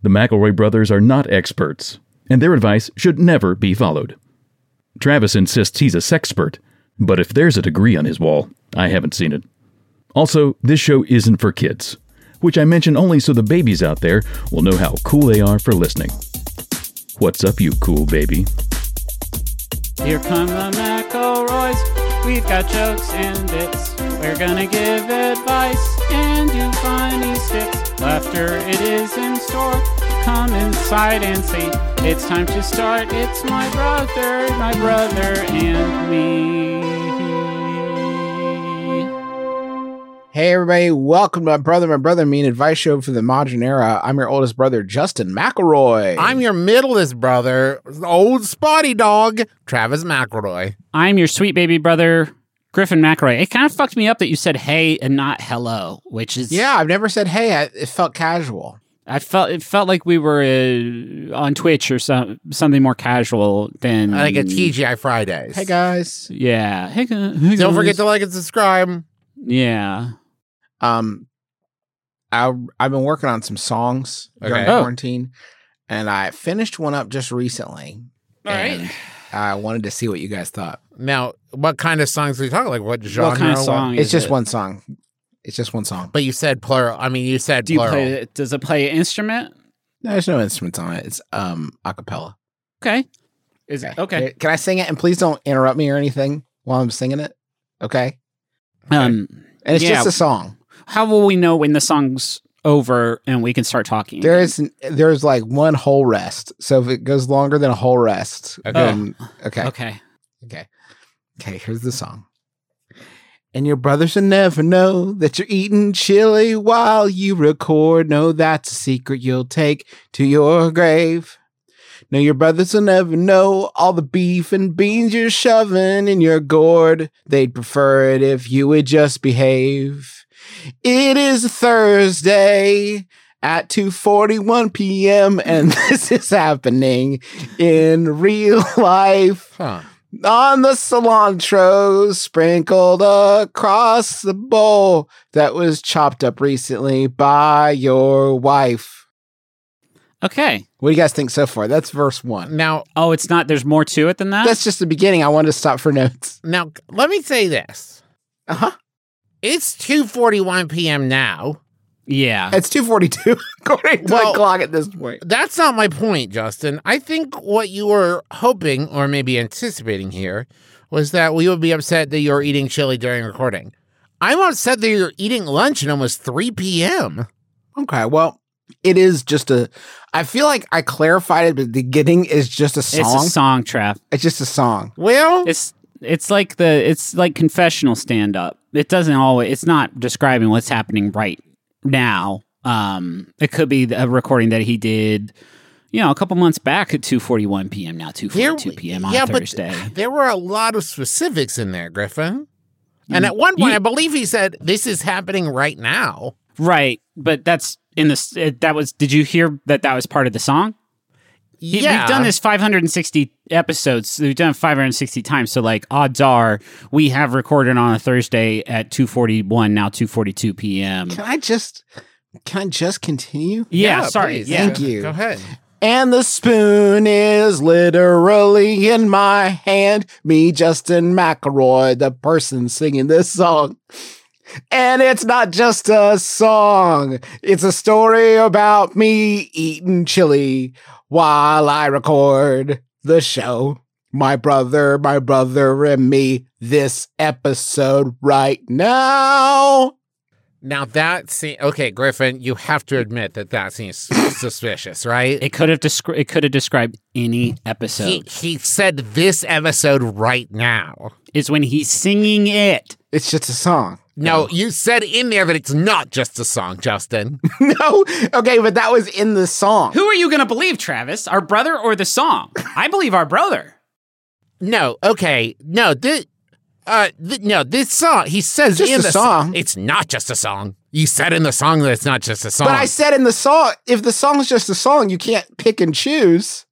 The McElroy brothers are not experts, and their advice should never be followed. Travis insists he's a sexpert, but if there's a degree on his wall, I haven't seen it. Also, this show isn't for kids, which I mention only so the babies out there will know how cool they are for listening. What's up, you cool baby? Here come the McElroys. We've got jokes and bits. We're gonna give advice and do funny skits. Laughter, it is in store. Come inside and see. It's time to start. It's my brother, my brother, and me. Hey everybody, welcome to my brother, my brother, me, an advice show for the modern era. I'm your oldest brother, Justin McElroy. I'm your middleest brother, old spotty dog, Travis McElroy. I'm your sweet baby brother, Griffin McElroy. It kind of fucked me up that you said hey and not hello, which is yeah, I've never said hey. I, it felt casual. I felt it felt like we were uh, on Twitch or some something more casual than Like a TGI Fridays. Hey guys. Yeah. Hey, gu- hey Don't forget to like and subscribe. Yeah. Um, I I've been working on some songs during Oh. quarantine, and I finished one up just recently. All right. and I wanted to see what you guys thought. Now, what kind of songs are we talking? Like what genre? What kind of song? It's just it? one song. It's just one song. But you said plural. I mean, you said Do you plural. play? Does it play an instrument? No, there's no instruments on it. It's um acapella. Okay. Is it okay? Can I sing it? And please don't interrupt me or anything while I'm singing it. Okay. Um. And it's Yeah. just a song. How will we know when the song's over and we can start talking? There is there's like one whole rest. So if it goes longer than a whole rest, Okay. then okay. Okay. Okay. Okay, here's the song. And your brothers will never know that you're eating chili while you record. No, that's a secret you'll take to your grave. No, your brothers will never know all the beef and beans you're shoving in your gourd. They'd prefer it if you would just behave. It is Thursday at 2:41 p.m. and this is happening in real life Huh. On the cilantro sprinkled across the bowl that was chopped up recently by your wife. Okay. What do you guys think so far? That's verse one. Now, Oh, it's not. There's more to it than that. That's just the beginning. I wanted to stop for notes. now, let me say this. Uh huh. It's 2:41 p.m. now. Yeah. It's 242 according to Well- the clock at this point. That's not my point, Justin. I think what you were hoping or maybe anticipating here was that we would be upset that you're eating chili during recording. I'm upset that you're eating lunch at almost 3 p.m. Okay, well, it is just a. I feel like I clarified it, but the beginning is just a song. It's a song trap. It's just a song. Well, It's it's like the it's like confessional stand up. It doesn't always. It's not describing what's happening right now. Um, it could be a recording that he did. You know, a couple months back at 2:41 p.m. Now 2:42 p.m. on yeah, Thursday. but there were a lot of specifics in there, Griffin. And at one point, Ye- I believe he said, "This is happening right now." Right, but that's in this. That was. Did you hear that? That was part of the song. He- yeah, We've done this 560 episodes. We've done it 560 times. So, like, odds are we have recorded on a Thursday at 2:41 now 2:42 p.m. Can I just? Can I just continue? Yeah, sorry. Yeah. Thank you. Go ahead. And the spoon is literally in my hand. Me, Justin McElroy, the person singing this song. And it's not just a song, it's a story about me eating chili while I record the show. My brother, my brother, and me, this episode right now. Now that seems okay, Griffin. You have to admit that that seems suspicious, right? It could have descri- it could have described any He, episode. he said this episode right now. Is when he's singing it. It's just a song. No, you said in there that it's not just a song, Justin. no, okay, but that was in the song. Who are you going to believe, Travis? Our brother or the song? I believe our brother. no, okay, no, this, uh, th- no, this song. He says Just in a the song. It's not just a song. You said in the song that it's not just a song. But I said in the song, if the song's just a song, you can't pick and choose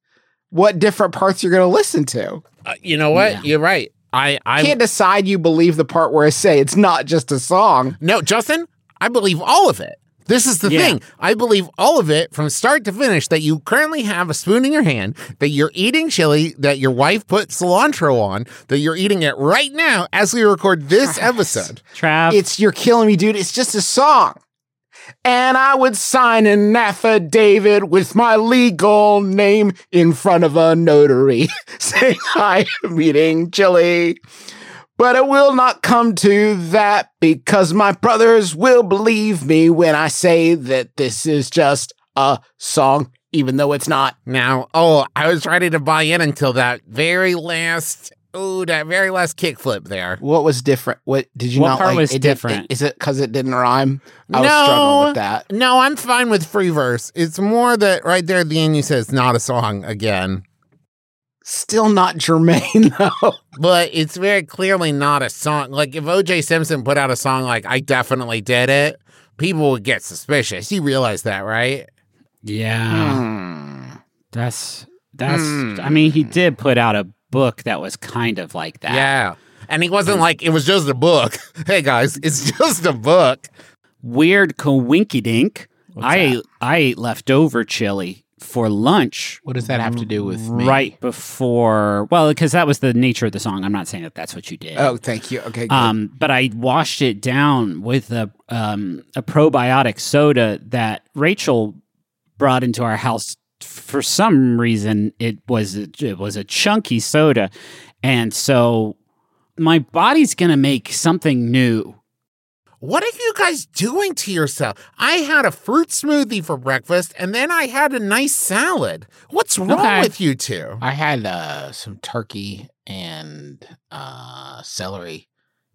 what different parts you're going to listen to. Uh, you know what? Yeah. You're right. I, I can't decide you believe the part where I say it's not just a song. no, Justin. I believe all of it. This is the Yeah. thing. I believe all of it from start to finish that you currently have a spoon in your hand, that you're eating chili, that your wife put cilantro on, that you're eating it right now as we record this episode. Trav. It's you're killing me, dude. It's just a song. And I would sign an affidavit with my legal name in front of a notary saying I am eating chili. But it will not come to that because my brothers will believe me when I say that this is just a song, even though it's not. Now, oh, I was ready to buy in until that very last, oh, that very last kickflip there. What was different? What did you What not part like? was It did- different? is it because it didn't rhyme? I was No. struggling with that. No, I'm fine with free verse. It's more that right there at the end you said it's not a song again. Still not germane though. But it's very clearly not a song. Like if OJ Simpson put out a song like I definitely did it, people would get suspicious. You realize that, right? yeah. Hmm. That's that's. Hmm. I mean, he did put out a book that was kind of like that. Yeah. And he wasn't like it was just a book. hey guys, it's just a book. Weird coinky dink. I that? ate, I ate leftover chili for lunch What does that have to do with me? right before. Well, because that was the nature of the song. I'm not saying that that's what you did. Oh, thank you. Okay. Good. Um, but I washed it down with a um, a probiotic soda that Rachel brought into our house. For some reason, it was a, it was a chunky soda, and so my body's gonna make something new. What are you guys doing to yourself? I had a fruit smoothie for breakfast and then I had a nice salad. What's wrong Okay. with you two? I had uh, some turkey and uh, celery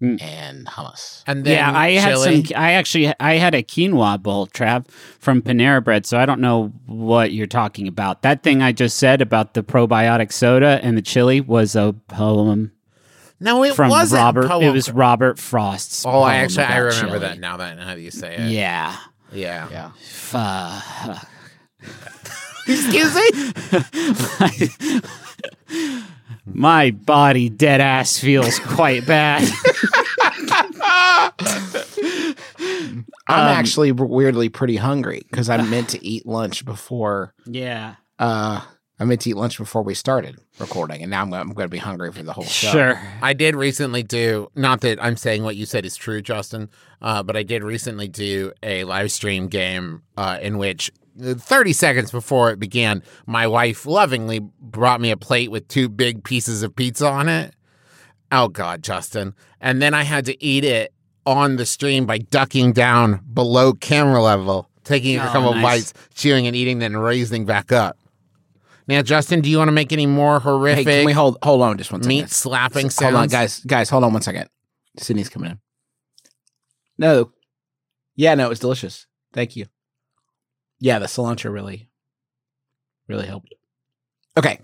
Mm. and hummus. And then yeah, I had some. I actually I had a quinoa bowl, Trav, from Panera Bread. So I don't know what you're talking about. That thing I just said about the probiotic soda and the chili was a poem No, it from wasn't Robert. poem- It was Robert Frost's. Oh, I poem actually I remember chili. that now that how you say it. Yeah. Yeah. Yeah. Fuck. Excuse me? My body dead ass feels quite bad. I'm Um, actually weirdly pretty hungry because I meant to eat lunch before. yeah. Uh, I meant to eat lunch before we started recording, and now I'm, I'm going to be hungry for the whole show. Sure. I did recently do not that I'm saying what you said is true, Justin, uh, but I did recently do a live stream game uh, in which 30 seconds before it began, my wife lovingly brought me a plate with two big pieces of pizza on it. Oh God, Justin! And then I had to eat it on the stream by ducking down below camera level, taking a Oh, couple nice. bites, chewing and eating, then raising back up. Now, Justin, do you want to make any more Hey, horrific can we hold hold on just one second? meat slapping Hold sounds? on, guys. Guys, hold on one second. Sydney's coming in. No. Yeah, no, it was delicious. Thank you. Yeah, the cilantro really, really helped. Okay.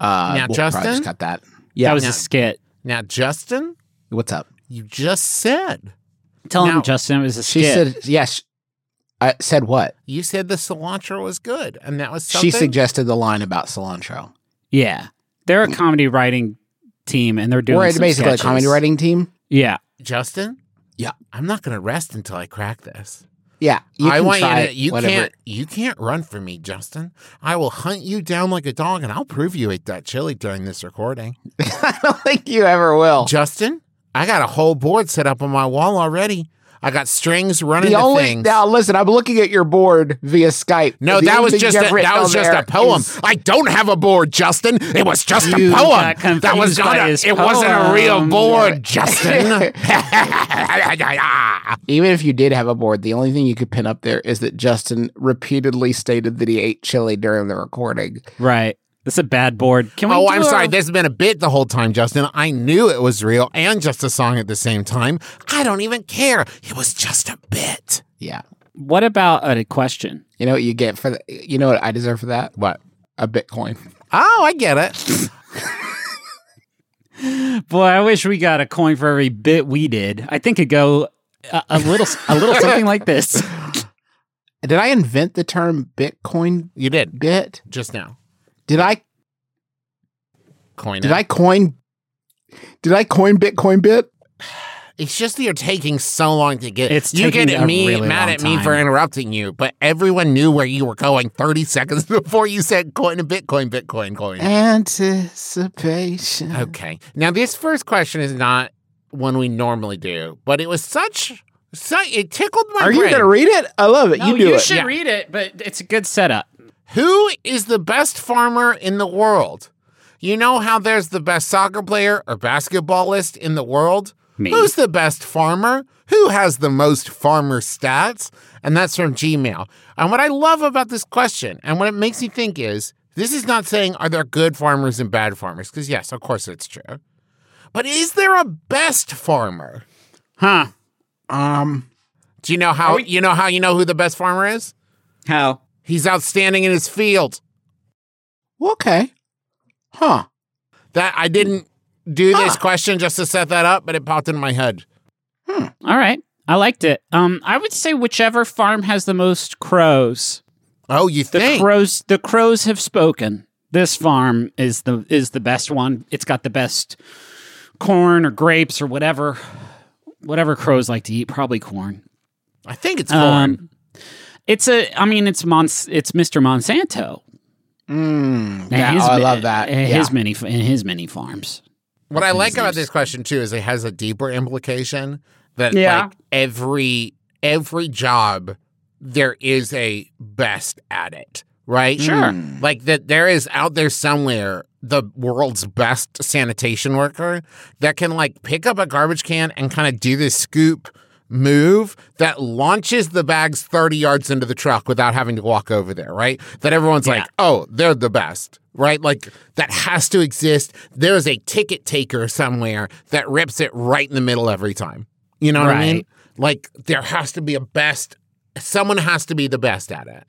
Uh, Now, we'll Justin? just cut that. Yeah. that was now- a skit. Now, Justin, What's up? you just said Tell Now- him, Justin, it was a She skit. said yes. I said what? you said the cilantro was good, and that was something. She suggested the line about cilantro. yeah. They're a comedy writing team and they're doing We're some basically sketches. a comedy writing team. Yeah. Justin. Yeah. I'm not going to rest until I crack this. Yeah, you I want you to. You whatever. can't. You can't run from me, Justin. I will hunt you down like a dog, and I'll prove you ate that chili during this recording. I don't think you ever will. Justin, I got a whole board set up on my wall already. I got strings running The to only things. now, listen. I'm looking at your board via Skype. no, The that was just a, that was just a poem. is- I don't have a board, Justin. It was just You a got poem. That was confused not a, his it wasn't a real board, Justin. Even if you did have a board, the only thing you could pin up there is that Justin repeatedly stated that he ate chili during the recording. Right. That's a bad board. Can we oh, I'm a- sorry. This has been a bit the whole time, Justin. I knew it was real and just a song at the same time. I don't even care. It was just a bit. Yeah, What about a question? you know what you get for the, you know what I deserve for that? What? A Bitcoin. Oh, I get it. Boy, I wish we got a coin for every bit we did. I think it'd go a, a little, a little something like this. Did I invent the term Bitcoin You did bit? just now. Did I Coin did it. I coin did I coin Bitcoin bit? It's just that you're taking so long to get. It's you taking get a me really mad long at me for interrupting you, but everyone knew where you were going 30 seconds before you said coin and Bitcoin, Bitcoin, coin. Anticipation. Okay. Now this first question is not one we normally do, but it was such, such it tickled my Are you gonna read it? I love it. No, you do it. You should Yeah. read it, but it's a good setup. Who is the best farmer in the world? You know how there's the best soccer player or basketballist in the world? Me. Who's the best farmer? Who has the most farmer stats? And that's from Gmail. And what I love about this question and what it makes me think is this is not saying are there good farmers and bad farmers? Because, yes, of course it's true. But is there a best farmer? Huh? Um. Do you know how you know how you know who the best farmer is? How? He's outstanding in his field. Okay. Huh. That I didn't do this question just to set that up, but it popped into my head. Hmm. All right. I liked it. Um, I would say whichever farm has the most crows. Oh, you The think? crows. The crows have spoken. This farm is the is the best one. It's got the best corn or grapes or whatever, whatever crows like to eat. Probably corn. I think it's corn. Um, it's a. I mean, it's Mons. It's Mr. Monsanto. Mm, yeah, his oh, I love that. and Yeah. His many in his many farms. what I like about this question too is it has a deeper implication that Yeah. like every every job there is a best at it, right? Sure. Mm. Like that there is out there somewhere the world's best sanitation worker that can like pick up a garbage can and kind of do this scoop move that launches the bags 30 yards into the truck without having to walk over there, right? That everyone's Yeah. like, "Oh, they're the best." Right? Like that has to exist. There is a ticket taker somewhere that rips it right in the middle every time. You know what I mean? Like there has to be a best someone has to be the best at it.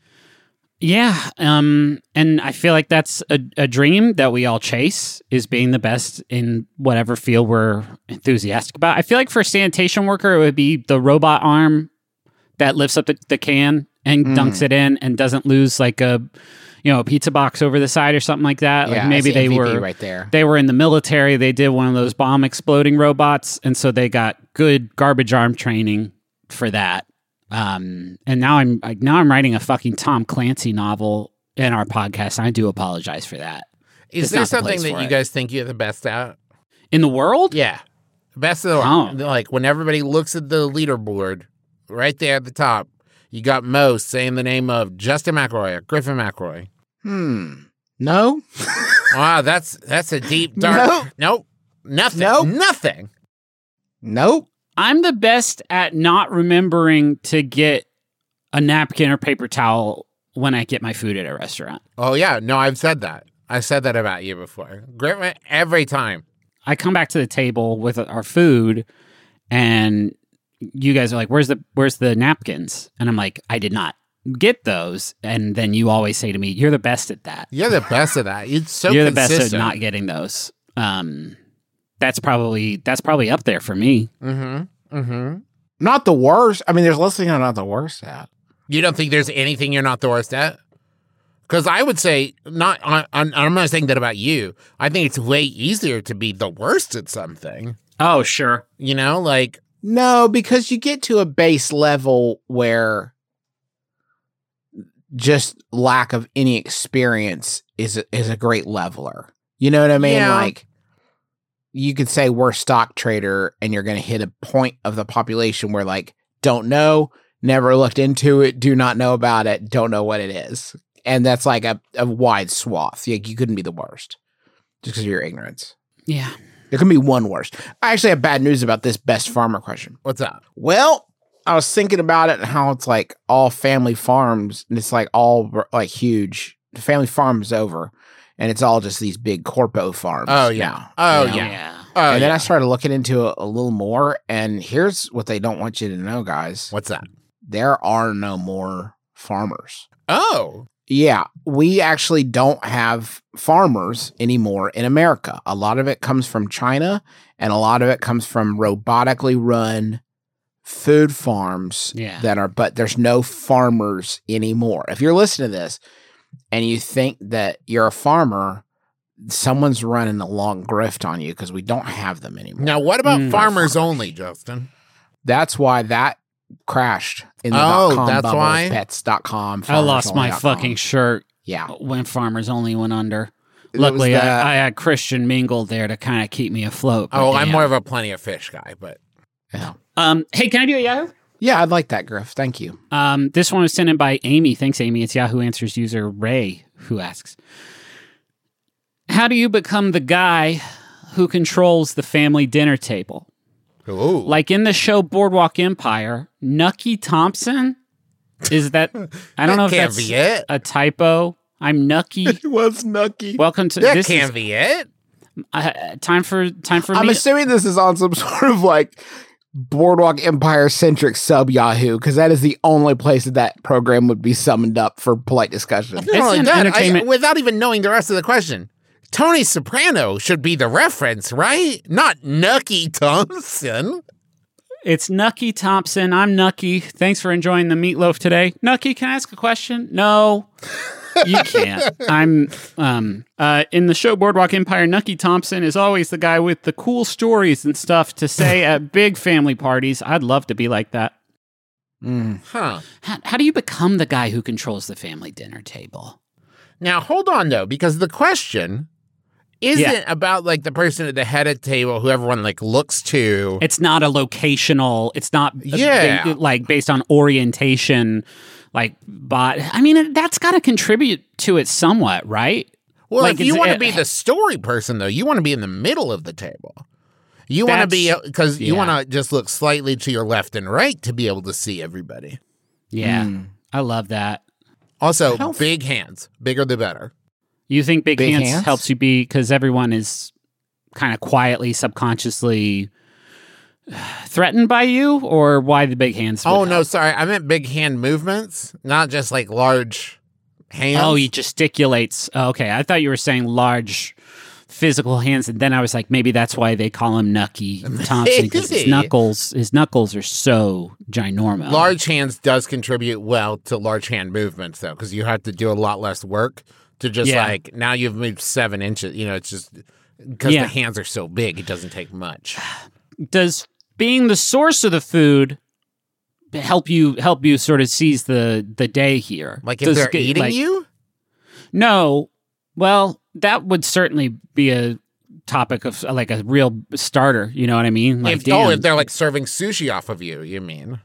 Yeah, um, and I feel like that's a, a dream that we all chase is being the best in whatever field we're enthusiastic about. I feel like for a sanitation worker, it would be the robot arm that lifts up the, the can and Mm. dunks it in and doesn't lose like a you know a pizza box over the side or something like that. Yeah, like maybe they MVP were right there. they were in the military. They did one of those bomb exploding robots, and so they got good garbage arm training for that. Um, and now I'm like now I'm writing a fucking Tom Clancy novel in our podcast. And I do apologize for that. Is It's there not the something that you it. guys think you're the best at? In the world, Yeah. Best of the Oh. Like when everybody looks at the leaderboard, right there at the top, you got Mo saying the name of Justin McElroy or Griffin McElroy. Hmm. No. Wow, that's that's a deep dark. Nope. Nothing. Nope. Nothing. Nope. I'm the best at not remembering to get a napkin or paper towel when I get my food at a restaurant. Oh yeah, no, I've said that. I said that about you before. Griffin every time. I come back to the table with our food and you guys are like, Where's the where's the napkins? And I'm like, I did not get those. And then you always say to me, You're the best at that. You're the best at that. It's so You're the best at not getting those. Um that's probably that's probably up there for me. Mm-hmm. Mm-hmm. Not the worst. I mean, there's less things I'm not the worst at. You don't think there's anything you're not the worst at? Because I would say not. I, I'm, I'm not saying that about you. I think it's way easier to be the worst at something. Oh, sure. You know, like No, because you get to a base level where just lack of any experience is a, is a great leveler. You know what I mean? Yeah. Like you could say we're stock trader and you're going to hit a point of the population where like don't know, never looked into it, do not know about it, don't know what it is. And that's like a, a wide swath. Like you couldn't be the worst just because of your ignorance. Yeah. There can be one worst. I actually have bad news about this best farmer question. what's up? Well, I was thinking about it and how it's like all family farms and it's like all like huge. The family farm is over and it's all just these big corpo farms. Oh, yeah. now, Oh, you know? Yeah. Oh, and then yeah. I started looking into it a little more. And here's what they don't want you to know, guys what's that? there are no more farmers. Oh, Yeah, we actually don't have farmers anymore in America. A lot of it comes from China, and a lot of it comes from robotically run food farms Yeah. that are, but there's no farmers anymore. If you're listening to this and you think that you're a farmer, someone's running a long grift on you because we don't have them anymore. Now, what about Mm. farmers only, Justin? That's why that crashed in the Oh, .com that's bubble, why? pets.com. I lost my farmersonly.com. fucking shirt yeah. when Farmers Only went under. It Luckily, was I, I had Christian Mingle there to kind of keep me afloat. but Oh, I'm more of a plenty of fish guy, but yeah. Um, hey, can I do a Yahoo? Yeah, I'd like that, Griff. Thank you. Um, this one was sent in by Amy. Thanks, Amy. It's Yahoo Answers user Ray who asks, "How do you become the guy who controls the family dinner table? ooh, Like in the show Boardwalk Empire, Nucky Thompson? Is that? I don't know if can't that's be it. a typo. I'm Nucky. It was Nucky. Welcome to That this. can't Is, be it. uh, time for time for I'm me. assuming this is on some sort of like Boardwalk Empire centric sub Yahoo because that is the only place that that program would be summoned up for polite discussion. Not only an that, I- without even knowing the rest of the question. Tony Soprano should be the reference, right? Not Nucky Thompson. It's Nucky Thompson. I'm Nucky. Thanks for enjoying the meatloaf today. Nucky, can I ask a question? No, you can't. I'm um uh in the show Boardwalk Empire. Nucky Thompson is always the guy with the cool stories and stuff to say at big family parties. I'd love to be like that. Mm. Huh. How, how do you become the guy who controls the family dinner table? Now hold on though, because the question isn't Yeah. about like the person at the head of the table who everyone like looks to. It's not a locational. It's not Yeah. ba- like based on orientation. Like, but I mean, uh, that's got to contribute to it somewhat, right? well, like if you want to uh, be the story person though, you want to be in the middle of the table. You want to be because uh, you yeah. want to just look slightly to your left and right to be able to see everybody. Yeah, Mm. I love that. Also, don't big hands, bigger the better. You think big, Big hands, hands? helps you be because everyone is kind of quietly, subconsciously threatened by you, or why the big hands? Oh no, help? sorry, I meant big hand movements, not just like large hands. Oh, he gesticulates. Oh, okay, I thought you were saying large physical hands, and then I was like, maybe that's why they call him Nucky Thompson because his knuckles, his knuckles are so ginormous. large hands does contribute well to large hand movements though, because you have to do a lot less work to just Yeah. like now you've moved seven inches. You know, it's just because Yeah. the hands are so big, it doesn't take much. Does being the source of the food help you help you sort of seize the the day here? Like if Does they're eating like- you, No. Well, that would certainly be a topic of like a real starter. You know what I mean? Like, if, oh, if they're like serving sushi off of you, you mean?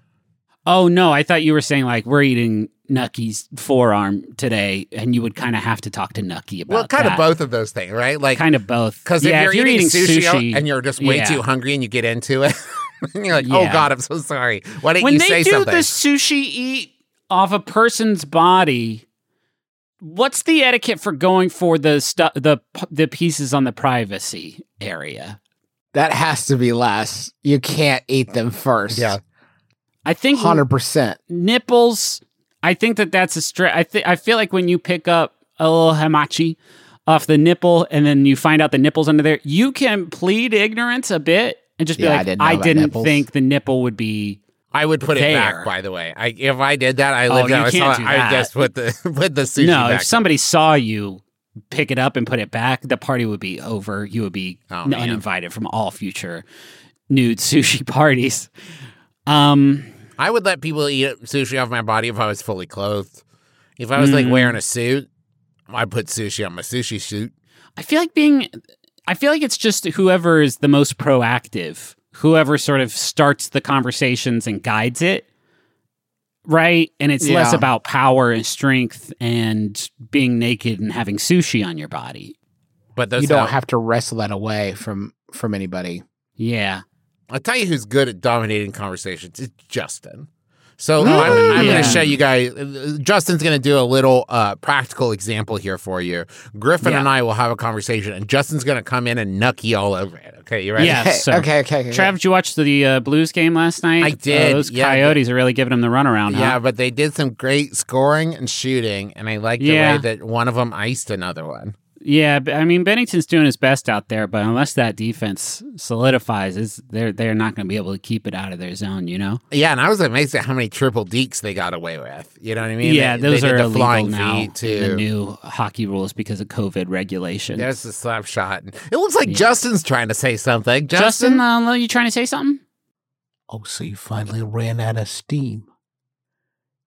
oh no, I thought you were saying like we're eating Nucky's forearm today, and you would kind of have to talk to Nucky about Well, kind that. of both of those things, right? Like Kind of both. Because yeah, if, you're eating, sushi, sushi and you're just way yeah. too hungry and you get into it, and you're like, "Oh God, I'm so sorry. Why didn't when you they do the sushi eat off a person's body, what's the etiquette for going for the stu- the the pieces on the privacy area? That has to be last. You can't eat them first. Yeah. I think Hundred percent. nipples. I think that that's a straight. I think I feel like when you pick up a little hamachi off the nipple and then you find out the nipples under there, you can plead ignorance a bit and just be Yeah, I like, didn't I didn't think the nipple would be. I would put it back. By the way, I, if I did that, I Oh, lived you out. I, can't saw, do I that. would just put the put the sushi no, back. if somebody saw you pick it up and put it back, the party would be over. You would be Oh, n- man. uninvited from all future nude sushi parties. Um, I would let people eat sushi off my body if I was fully clothed. If I was like Mm. wearing a suit, I'd put sushi on my sushi suit. I feel like being I feel like it's just whoever is the most proactive, whoever sort of starts the conversations and guides it. Right? And it's less about power and strength and being naked and having sushi on your body. But those You don't how- have to wrestle that away from from anybody. Yeah. I'll tell you who's good at dominating conversations. It's Justin. So Mm, I'm, I'm going to show you guys. uh, Justin's going to do a little uh, practical example here for you. Griffin Yeah. and I will have a conversation, and Justin's going to come in and nucky all over it. Okay, you ready? Yeah. Okay, so- okay, okay, okay. Trav, did you watch the uh, Blues game last night? I Uh, did, those yeah. Coyotes are really giving them the runaround. Yeah, but they did some great scoring and shooting, and I like the Yeah. way that one of them iced another one. Yeah, I mean Binnington's doing his best out there, but unless that defense solidifies, is they're they're not going to be able to keep it out of their zone. You know. Yeah, and I was amazed at how many triple dekes they got away with. You know what I mean? yeah, They- those they are the illegal flying now. feet too. The new hockey rules because of COVID regulation. There's the slap shot. It looks like Yeah. Justin's trying to say something. Justin, Justin, uh, you trying to say something? Oh, so you finally ran out of steam.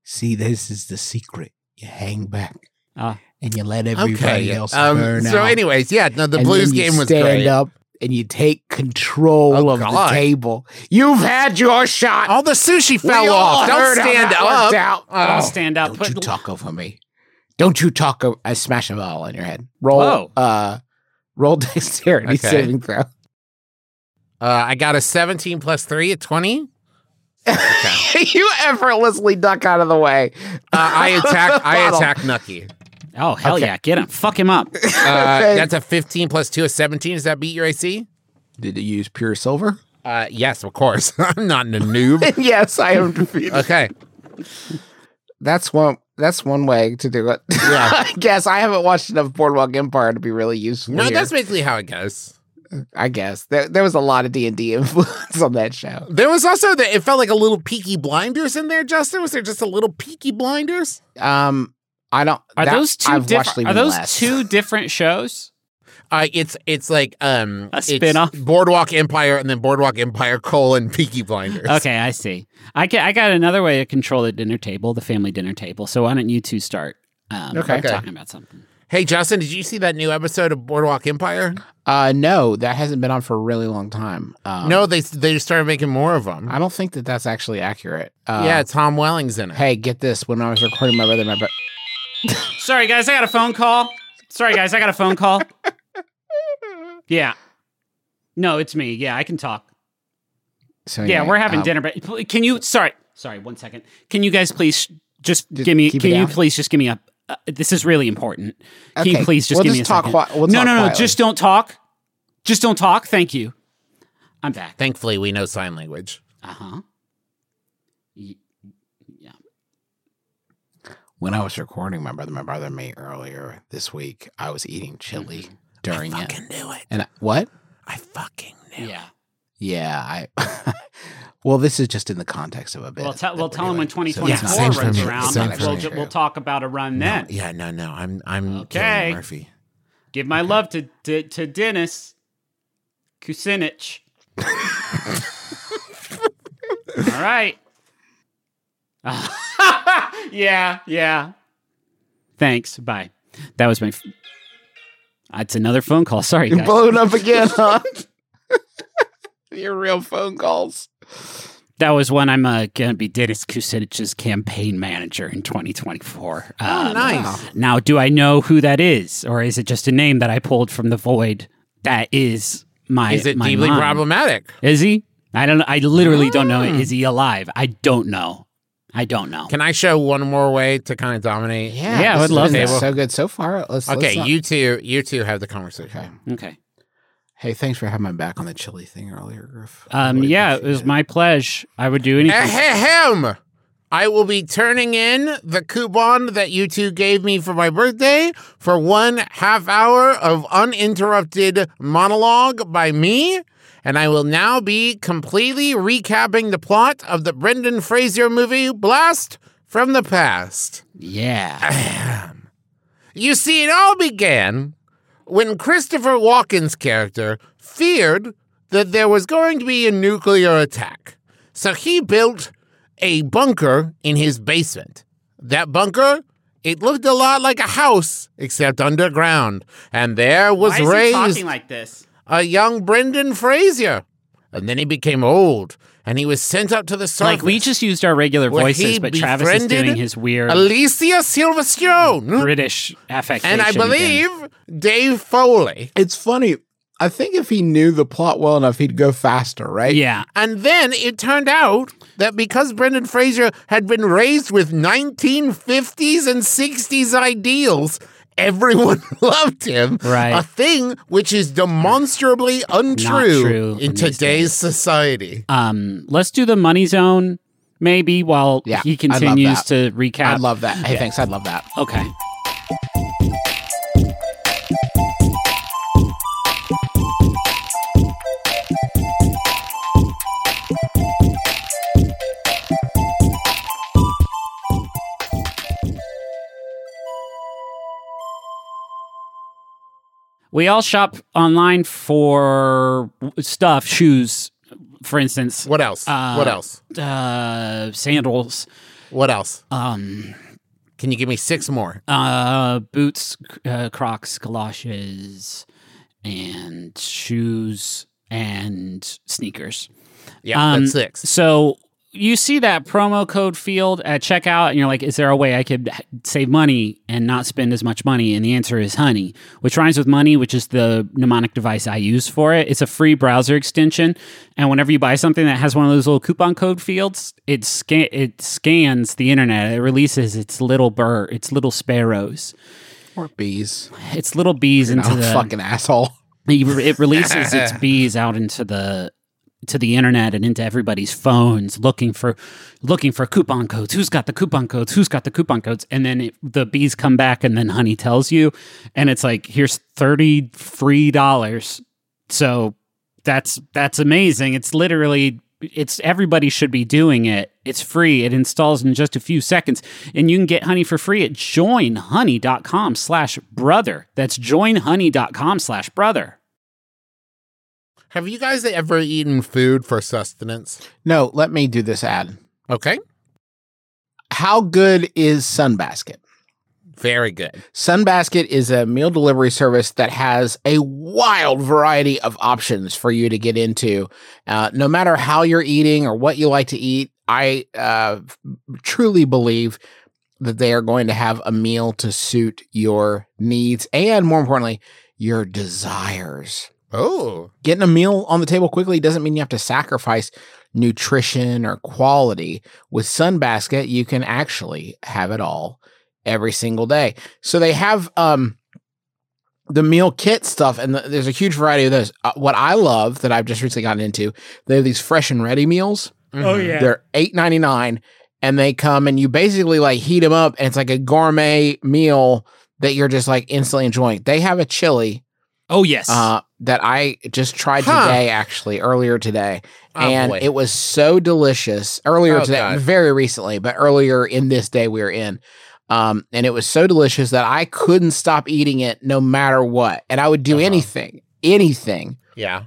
See, this is the secret. You hang back Ah. And you let everybody okay. else Um, burn so, out. anyways, yeah, no, the and Blues then you game was stand great. up and you take control Oh, of God. the table. You've had your shot. All the sushi fell all off. Don't stand up. worked out. Don't Oh. stand up. Don't Put- you talk over me. Don't you talk. o- I smash a ball on your head. Roll. Whoa. Uh, roll dexterity Okay. saving throw. Uh, I got a 17 plus 3 at 20. you effortlessly duck out of the way. Uh, I attack I attack Nucky. Oh hell Okay. yeah! Get him. Fuck him up. Uh, Okay. that's a 15 plus 2 is 17. Does that beat your AC? Did you use pure silver? Uh, yes, of course. I'm not a noob. yes, I am defeated. Okay. That's one. That's one way to do it. Yeah. I guess I haven't watched enough Boardwalk Empire to be really useful. No, here. that's basically how it goes. I guess there, there was a lot of D and D influence on that show. There was also that it felt like a little Peaky Blinders in there, Justin. Was there just a little Peaky Blinders? Um, I don't. Are that- those 2 I've different? Are those less. two different shows? Uh, it's it's like um A it's spin-off? Boardwalk Empire and then Boardwalk Empire colon Peaky Blinders. Okay, I see. I get, I got another way to control the dinner table, the family dinner table. So why don't you two start? Um, Okay. Okay. talking about something. Hey Justin, did you see that new episode of Boardwalk Empire? Uh, no, that hasn't been on for a really long time. Um, no, they they started making more of them. I don't think that that's actually accurate. Uh, yeah, Tom Welling's in it. Hey, get this. When I was recording my brother, my brother. Sorry guys, I got a phone call. Sorry guys, I got a phone call. Yeah. No, it's me. Yeah, I can talk. So Yeah, anyway, we're having um, dinner, but can you? Sorry, sorry. One second. Can you guys please just, Just give me? Can you please just give me a? Uh, this is really important. Can Okay, you please just we'll give just me a talk second? qui- we'll no, talk no, no. quietly. Just don't talk. Just don't talk. Thank you. I'm back. Thankfully, we know sign language. Uh huh. Yeah. When I was recording my brother, my brother and me earlier this week, I was eating chili mm-hmm. during it. Fucking knew it. And I, what? I fucking knew. Yeah. Yeah, I. well, this is just in the context of a bit. Well, tell, well, tell them when doing. So 2024 it's same not- for runs around. We'll, for we'll, me. ju- we'll talk about a run No, then. yeah, no, no. I'm I'm Okay. Murphy. Give my love to to, to Dennis Kucinich. All right. yeah, yeah. Thanks. Bye. That was my. F- It's another phone call. Sorry, You're guys. blown up again, huh? Your real phone calls. That was when I'm uh, going to be Dennis Kucinich's campaign manager in 2024. Oh, Um, nice. Now, do I know who that is, or is it just a name that I pulled from the void? That is my. Is it my deeply mind? problematic? Is he? I don't. Know. I literally don't know. Mm. Is he alive? I don't know. I don't know. Can I show one more way to kind of dominate? Yeah, Yeah, I would has love been that. So good so far. Let's, let's Okay, not- you two, you two have the conversation. Okay. okay. Hey, thanks for having my back on the chili thing earlier, Griff. Um. Really Yeah, it appreciate was my pleasure. I would do anything. Ahem. I will be turning in the coupon that you two gave me for my birthday for one half hour of uninterrupted monologue by me. And I will now be completely recapping the plot of the Brendan Fraser movie Blast from the Past. yeah. You see, it all began when Christopher Walken's character feared that there was going to be a nuclear attack. So he built a bunker in his basement. That bunker, it looked a lot like a house, except underground. And there was Why is he raised talking like this? A young Brendan Fraser. And then he became old, and he was sent up to the surface. Like we just used our regular voices, but Travis is doing his weird Alicia Silverstone. British affectation. And I again. believe Dave Foley. It's funny. I think if he knew the plot well enough, he'd go faster, right? Yeah. And then it turned out that because Brendan Fraser had been raised with 1950s and 60s ideals, everyone loved him. Right. A thing which is demonstrably untrue true in today's days. society. Um. Let's do the money zone, maybe, while Yeah, he continues to recap. I'd love that. Hey, thanks. I'd love that. Okay. We all shop online for stuff, shoes, for instance, What else? Uh, what else? uh, sandals, What else? um, Can you give me six more? uh, boots, uh, Crocs, galoshes, and shoes and sneakers. Yeah, Um, that's six. So you see that promo code field at checkout, and you're like, is there a way I could save money and not spend as much money? And the answer is Honey, which rhymes with money, which is the mnemonic device I use for it. It's a free browser extension. And whenever you buy something that has one of those little coupon code fields, it, scan- it scans the internet. It releases its little burr, its little sparrows, Or bees. its little bees into Oh, the fucking asshole. it releases its bees out into the to the internet and into everybody's phones looking for looking for coupon codes. Who's got the coupon codes? Who's got the coupon codes? And then it, the bees come back and then honey tells you. And it's like here's 30 free dollars. So that's that's amazing. It's literally it's everybody should be doing it. It's free. It installs in just a few seconds. And you can get honey for free at joinhoney.com slash brother. That's joinhoney.com slash brother Have you guys ever eaten food for sustenance? No, let me do this ad. Okay. How good is Sunbasket? Very good. Sunbasket is a meal delivery service that has a wild variety of options for you to get into. Uh, no matter how you're eating or what you like to eat, I uh, truly believe that they are going to have a meal to suit your needs and, more importantly, your desires. Oh, Getting a meal on the table quickly doesn't mean you have to sacrifice nutrition or quality. With Sunbasket, you can actually have it all every single day. So they have um the meal kit stuff, and the, there's a huge variety of those. Uh, what I love that I've just recently gotten into, they have these fresh and ready meals. Mhm. Oh yeah, they're eight ninety nine, and they come and you basically like heat them up, and it's like a gourmet meal that you're just like instantly enjoying. They have a chili oh yes uh, that I just tried Huh. today, actually earlier today, Oh, and boy. it was so delicious. Earlier Oh, today, God. very recently, but earlier in this day we were in, um, and it was so delicious that I couldn't stop eating it no matter what, and I would do Uh-huh. anything, anything yeah.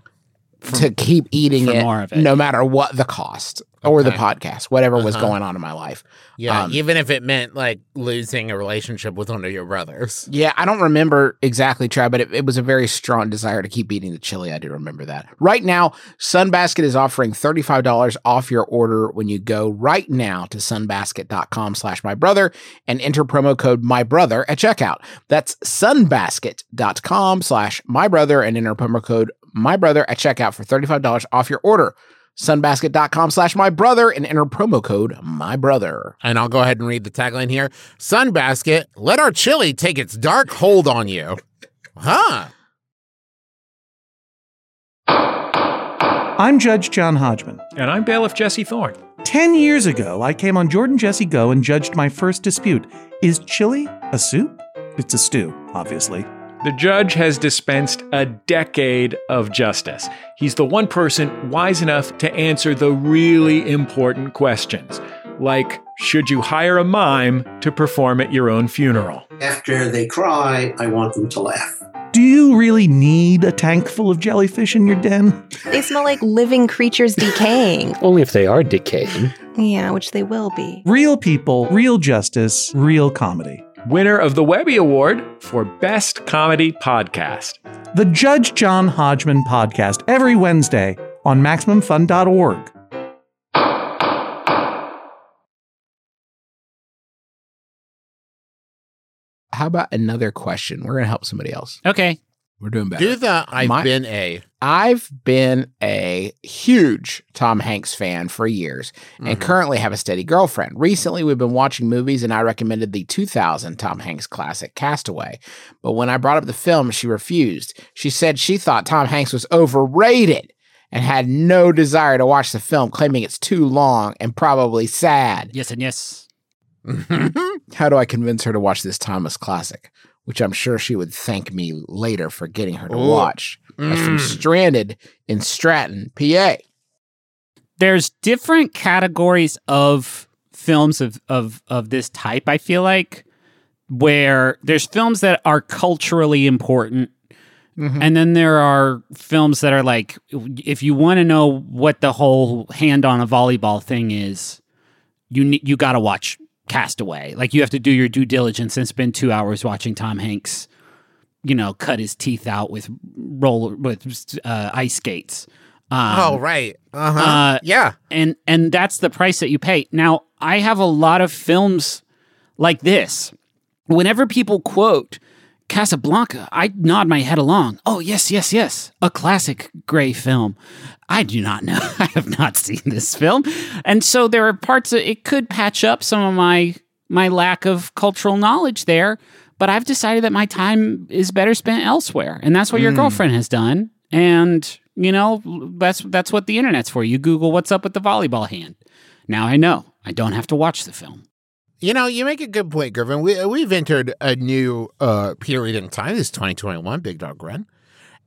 To keep eating it, more of it. no matter what the cost or the podcast, whatever was Uh-huh. going on in my life. Yeah. Um, even if it meant like losing a relationship with one of your brothers. Yeah, I don't remember exactly, Chad, but it, it was a very strong desire to keep eating the chili. I do remember that. Right now, Sunbasket is offering $35 off your order when you go right now to sunbasket.com slash my brother and enter promo code my brother at checkout. That's sunbasket.com slash my brother and enter promo code my brother at checkout for $35 off your order. Sunbasket.com slash my brother and enter promo code my brother. And I'll go ahead and read the tagline here. Sunbasket, let our chili take its dark hold on you. Huh. I'm Judge John Hodgman. And I'm Bailiff Jesse Thorne. Ten years ago, I came on Jordan Jesse Go and judged my first dispute. Is chili a soup? It's a stew, obviously. The judge has dispensed a decade of justice. He's the one person wise enough to answer the really important questions, like should you hire a mime to perform at your own funeral? After they cry, I want them to laugh. Do you really need a tank full of jellyfish in your den? They smell like living creatures decaying. Only if they are decaying. yeah, which they will be. Real people, real justice, real comedy. Winner of the Webby Award for Best Comedy Podcast. The Judge John Hodgman podcast every Wednesday on MaximumFun.org. How about another question? We're going to help somebody else. okay We're doing better. Do the I've My- been a. I've been a huge Tom Hanks fan for years and Mhm. currently have a steady girlfriend. Recently, we've been watching movies and I recommended the 2000 Tom Hanks classic Castaway. But when I brought up the film, she refused. She said she thought Tom Hanks was overrated and had no desire to watch the film, claiming it's too long and probably sad. yes and yes How do I convince her to watch this Thomas classic? Which I'm sure she would thank me later for getting her to Ooh. watch. That's from Mm. Stranded in Stratton, PA. there's different categories of films of, of of this type i feel like where there's films that are culturally important And then there are films that are like, if you want to know what the whole hand on a volleyball thing is, you ne- you got to watch Castaway. Like you have to do your due diligence and spend two hours watching Tom Hanks, you know, cut his teeth out with roller with uh, ice skates. Um, oh, right. Uh-huh. uh, yeah. and and that's the price that you pay. Now, I have a lot of films like this. Whenever people quote Casablanca, I nod my head along. Oh, yes, yes, yes. A classic gray film. I do not know. I have not seen this film. And so there are parts that it could patch up some of my my lack of cultural knowledge there, but I've decided that my time is better spent elsewhere. And that's what your hmm. girlfriend has done. And you know, that's that's what the internet's for. You Google what's up with the volleyball hand. Now I know. I don't have to watch the film. You know, you make a good point, Griffin. We, we've entered a new uh, period in time. This 2021, Big Dog Run.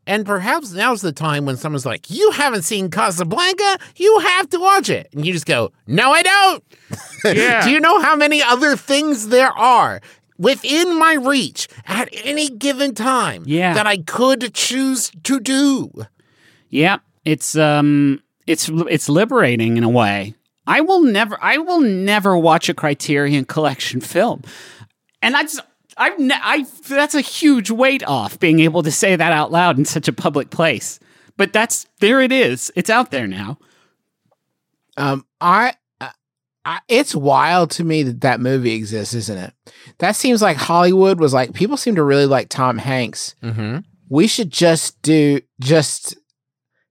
And perhaps now's the time when someone's like, You haven't seen Casablanca? You have to watch it. And you just go, No, I don't. Yeah. Do you know how many other things there are within my reach at any given time Yeah. that I could choose to do? Yeah, it's um it's it's liberating in a way. I will never I will never watch a Criterion collection film. And I just I've ne- I that's a huge weight off being able to say that out loud in such a public place. But that's there it is. It's out there now. Um, I, I, it's wild to me that that movie exists, isn't it? That seems like Hollywood was like people seem to really like Tom Hanks. Mm-hmm. We should just do just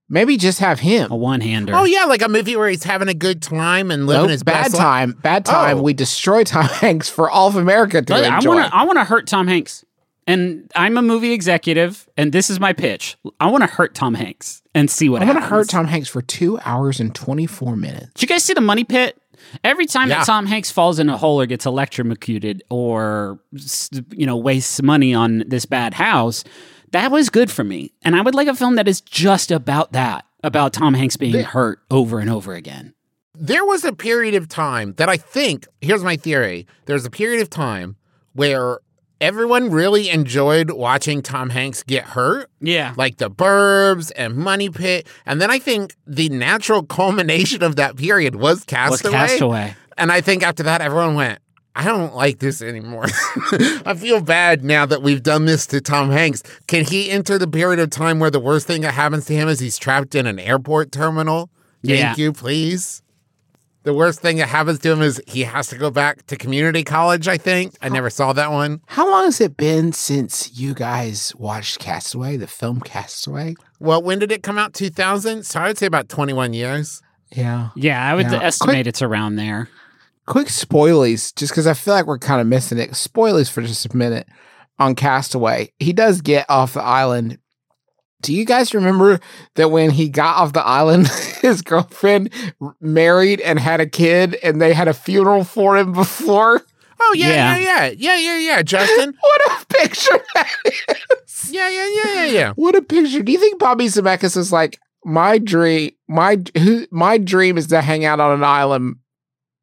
maybe just have him. A one-hander. Oh, yeah, like a movie where he's having a good time and living Nope, his bad best life. time, bad time. Oh. We destroy Tom Hanks for all of America to But I enjoy. want to I want to hurt Tom Hanks. And I'm a movie executive and this is my pitch. I want to hurt Tom Hanks and see what I want to hurt Tom Hanks for two hours and twenty four minutes. Did you guys see the Money Pit? Every time Yeah. that Tom Hanks falls in a hole or gets electrocuted or you know wastes money on this bad house, that was good for me. And I would like a film that is just about that, about Tom Hanks being hurt over and over again. there was a period of time that I think, here's my theory. There's a period of time where everyone really enjoyed watching Tom Hanks get hurt, Yeah. like The Burbs and Money Pit. And then I think the natural culmination of that period was Was Castaway. Castaway. And I think after that, everyone went, I don't like this anymore. I feel bad now that we've done this to Tom Hanks. Can he enter the period of time where the worst thing that happens to him is he's trapped in an airport terminal? Thank Yeah. you, please. The worst thing that happens to him is he has to go back to community college, I think. I never saw that one. How long has it been since you guys watched Castaway, the film Castaway? Well, when did it come out? 2000? So I would say about 21 years. Yeah. Yeah, I would Yeah. estimate Quick- it's around there. Quick spoilies, just because I feel like we're kind of missing it. Spoilers for just a minute on Castaway. He does get off the island. Do you guys remember that when he got off the island, his girlfriend married and had a kid, and they had a funeral for him before? Oh, yeah, Yeah. yeah, yeah. Yeah, yeah, yeah, Justin. What a picture that is! yeah, yeah, yeah, yeah, yeah. What a picture! Do you think Bobby Zemeckis is like my dream? My who? My dream is to hang out on an island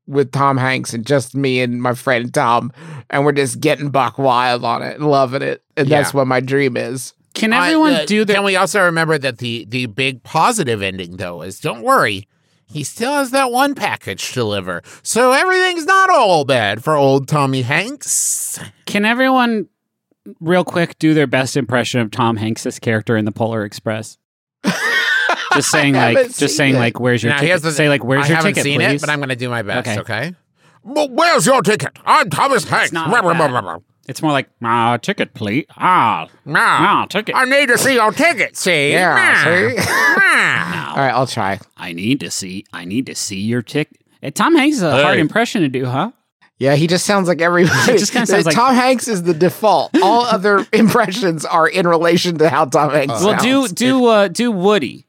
with Tom Hanks and just me and my friend Tom, and we're just getting buck wild on it and loving it, and that's what my dream is. Can I- everyone uh, do that? Can we also remember that the the big positive ending though is don't worry, he still has that one package to deliver, so everything's not all bad for old Tommy Hanks. Can everyone real quick do their best impression of Tom Hanks's character in the Polar Express? Just saying like just saying it. like where's your Now, ticket? here's the Say like where's I your haven't ticket, seen please? it, but I'm going to do my best. Okay. Okay. But where's your ticket? I'm Thomas Hanks. not Blah, blah, blah, blah, It's more like ah ticket please. Ah blah. ah ticket. I need to see your ticket. See? Yeah, see? All right, I'll try. I need to see I need to see your ticket. Eh, Tom Hanks is a hard impression to do, huh? Yeah, he just sounds like everybody. He just kinda sounds like- Tom Hanks is the default. All other impressions are in relation to how Tom Hanks well, do do uh do Woody.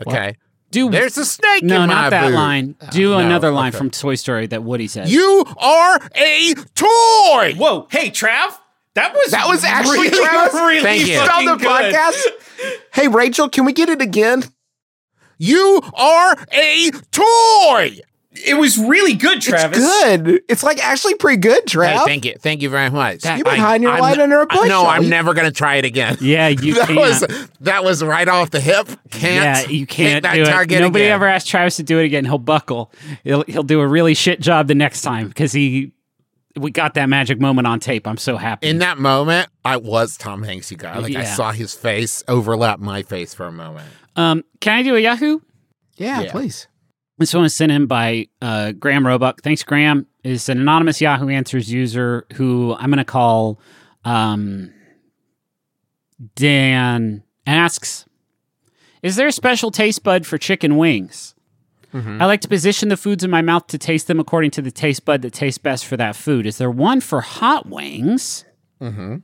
Okay. Do There's a snake no, in my not that boot. line. Uh, do no, another line okay. from Toy Story that Woody says. You are a toy. Whoa, hey Trav, that was That was actually really, Travis? really Thank you. on the fucking good. podcast. Hey, Rachel, can we get it again? You are a toy. It was really good, Travis. It's good. It's like actually pretty good, Trav. Hey, thank you, thank you very much. That- You've been hiding your light under a bushel. No, I'm never gonna try it again. Yeah, you that can't. was that was right off the hip. Can't. yeah, you can't that do it. target Nobody again. ever asked Travis to do it again. He'll buckle. He'll he'll do a really shit job the next time because he we got that magic moment on tape. I'm so happy. In that moment, I was Tom Hanks. You guys, like I saw his face overlap my face for a moment. um, can I do a Yahoo? Yeah, Yeah. please. This one was sent in by uh, Graham Roebuck. Thanks, Graham. Is an anonymous Yahoo Answers user who I'm going to call um, Dan asks Is there a special taste bud for chicken wings? I like to position the foods in my mouth to taste them according to the taste bud that tastes best for that food. Is there one for hot wings? Mm-hmm.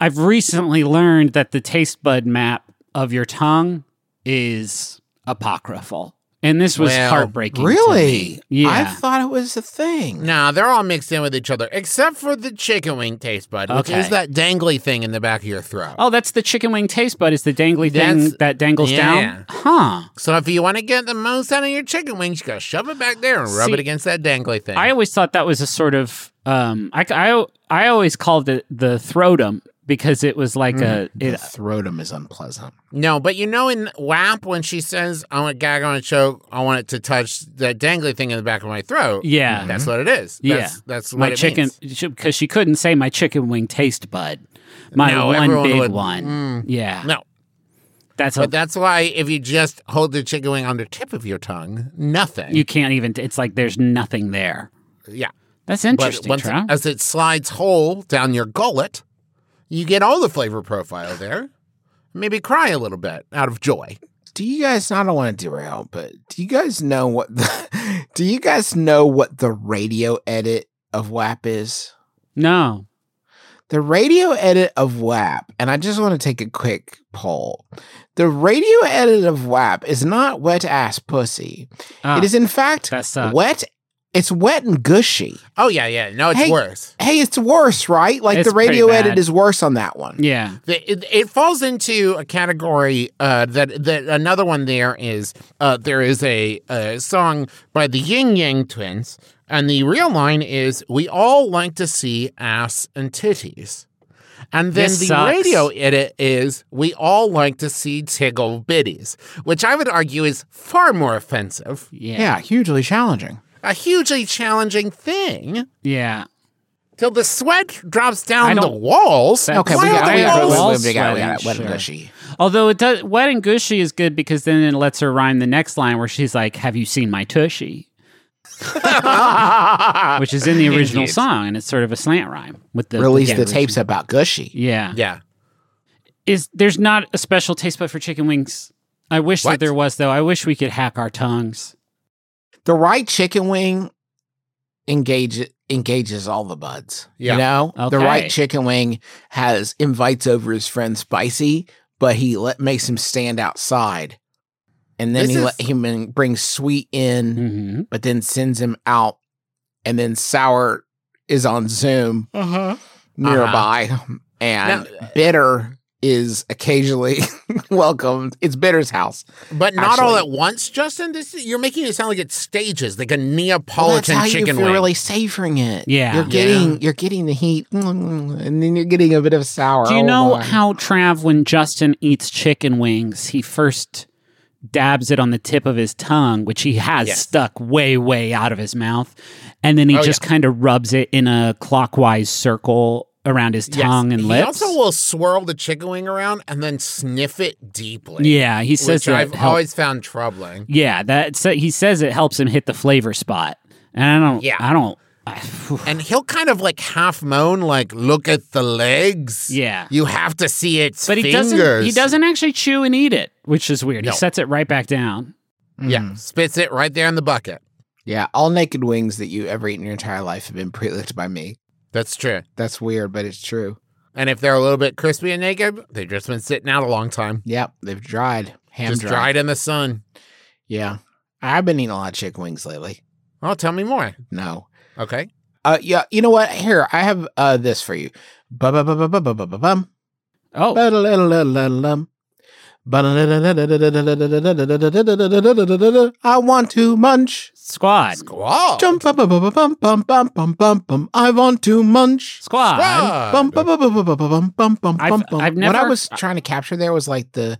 I've recently learned that the taste bud map of your tongue is apocryphal. And this was Well, heartbreaking. to Really? me. Yeah. I thought it was a thing. Nah, they're all mixed in with each other, except for the chicken wing taste bud, which Okay. is that dangly thing in the back of your throat. oh, that's the chicken wing taste bud is the dangly thing That's- that dangles yeah. down. Huh. So if you want to get the most out of your chicken wings, you gotta shove it back there and rub it against that dangly thing. I always thought that was a sort of um I I, I always called it the throatum because it was like a The it, throatum is unpleasant. no, but you know in WAP when she says I want gag on a choke, I want it to touch that dangly thing in the back of my throat. yeah. That's what it is. Yeah. That's, that's what my it chicken because she couldn't say my chicken wing taste bud. My No, one big would- one. mm. yeah. No, That's a, but that's why if you just hold the chicken wing on the tip of your tongue, nothing. you can't even it's like there's nothing there. yeah. That's But interesting, once as it slides whole down your gullet, you get all the flavor profile there. Maybe cry a little bit out of joy. Do you guys? I don't want to derail, but do you guys know what? The, do you guys know what the radio edit of WAP is? no. The radio edit of WAP, and I just want to take a quick poll. The radio edit of WAP is not wet ass pussy. Ah, it is in fact that sucks. wet. It's wet and gushy. Oh yeah, yeah. No, it's Hey, worse. Hey, it's worse, right? Like It's the radio edit is worse on that one. Yeah. The- It, it falls into a category uh, that that another one there is uh, there is a, a song by the Ying Yang Twins, and the real line is "We all like to see ass and titties," and then This the sucks. radio edit is "We all like to see tiggle bitties," which I would argue is far more offensive, Yeah. Yeah, hugely challenging. A hugely challenging thing. Yeah. Till the sweat drops down the walls. Okay, we got, the we got, walls we got, we got, we got wet and gushy. Although it does, wet and gushy is good because then it lets her rhyme the next line where she's like, "Have you seen my tushy?" Which is in the original Indeed. song, and it's sort of a slant rhyme with the Release the the tapes about gushy. Yeah. yeah. Is there's not a special taste bud for chicken wings? I wish that there was, though. I wish we could hack our tongues. The right chicken wing engage engages all the buds. Yeah. You know? The right chicken wing has invites over his friend Spicy, but he let, makes him stand outside. And then This he is- let him in, brings sweet in, hmm but then sends him out. And then sour is on Zoom Uh-huh. nearby. And Now- bitter is occasionally welcomed. It's bitter's house. But not all at once, Justin. This you're making it sound like it's stages, like a Well, Neapolitan that's how chicken you feel wing. really savoring it. Yeah. you're getting Yeah. you're getting the heat, and then you're getting a bit of sour. Do you Oh, know my. how Trav, when Justin eats chicken wings, he first dabs it on the tip of his tongue, which he has Yes. stuck way, way out of his mouth, and then he Oh, just kind of rubs it in a clockwise circle around his Yes. tongue and lips. he also will swirl the chicken wing around and then sniff it deeply. yeah, he says which that. I've help- always found troubling. yeah, that so he says it helps him hit the flavor spot, and I don't. Yeah. I don't. And he'll kind of like half moan, like, "Look at the legs. Yeah. you have to see its but he fingers." doesn't. He doesn't actually chew and eat it, which is weird. No. He sets it right back down. Yeah, Mm. spits it right there in the bucket. Yeah, all naked wings that you ever eat in your entire life have been pre-licked by me. That's true. That's weird, but it's true. And if they're a little bit crispy and naked, they've just been sitting out a long time. Yep, they've dried. Ham just dried. dried in the sun. Yeah. I've been eating a lot of chicken wings lately. Oh, tell me more. No. Okay. Uh, yeah, you know what? Here, I have uh this for you. Oh. I want to munch. Squad. Squad. Jump bum bum bum bum bum bum bum bum. I want to munch. Squad. Bum What I was trying to capture there was like the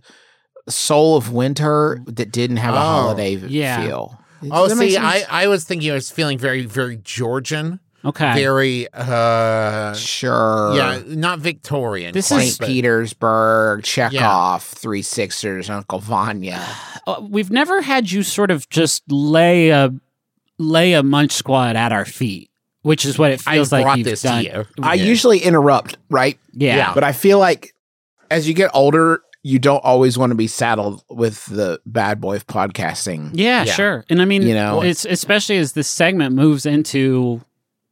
soul of winter that didn't have a holiday feel. Oh, see? I, I was thinking I was feeling very, very Georgian. Okay. Very, uh, sure. yeah, not Victorian. This quite, is but- Petersburg, Chekhov, Three Sisters, Uncle Vanya. Uh, we've never had you sort of just lay a lay a munch squad at our feet, which is what it I feels like brought you've this done. to you. I Yeah. usually interrupt, right? Yeah. Yeah. But I feel like as you get older, you don't always want to be saddled with the bad boy of podcasting. Yeah, Yeah. sure. And I mean, You know? it's especially as this segment moves into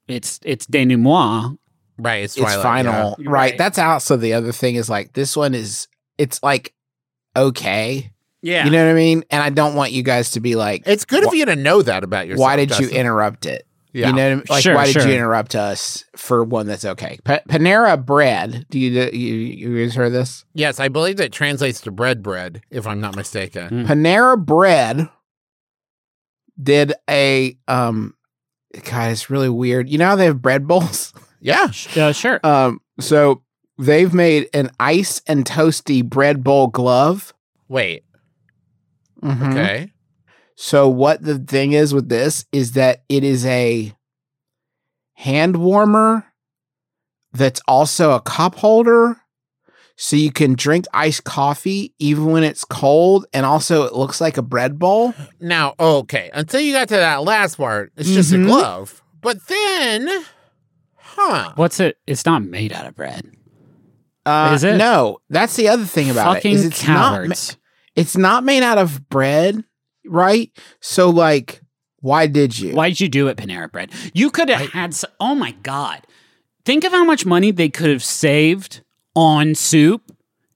its its denouement. right. It's, It's final, yeah. right. Right. That's also the other thing is like this one is it's like okay, Yeah. you know what I mean. And I don't want you guys to be like, It's good Wh- of you to know that about yourself. why did you interrupt it? Yeah. You know, what I mean? like Sure, why did you interrupt us for one that's okay? Pa- Panera Bread. Do you you you guys heard this? Yes, I believe that translates to bread, bread. If I'm not mistaken. Mm. Panera Bread did a um. God, it's really weird. You know how they have bread bowls? Yeah. Uh, sure. Um, so they've made an ice and toasty bread bowl glove. Wait. Mhm. Okay. So what the thing is with this is that it is a hand warmer that's also a cup holder. So you can drink iced coffee even when it's cold, and also it looks like a bread bowl. Now, okay. Until you got to that last part, it's just a Mhm. glove. But then, huh? What's it? It's not made out of bread. Uh, Is it? No, that's the other thing about Fucking it. Is it's not it's not made out of bread, right? So like, why did you? Why did you do it, Panera Bread? You could have had. s oh my god! Think of how much money they could have saved on soup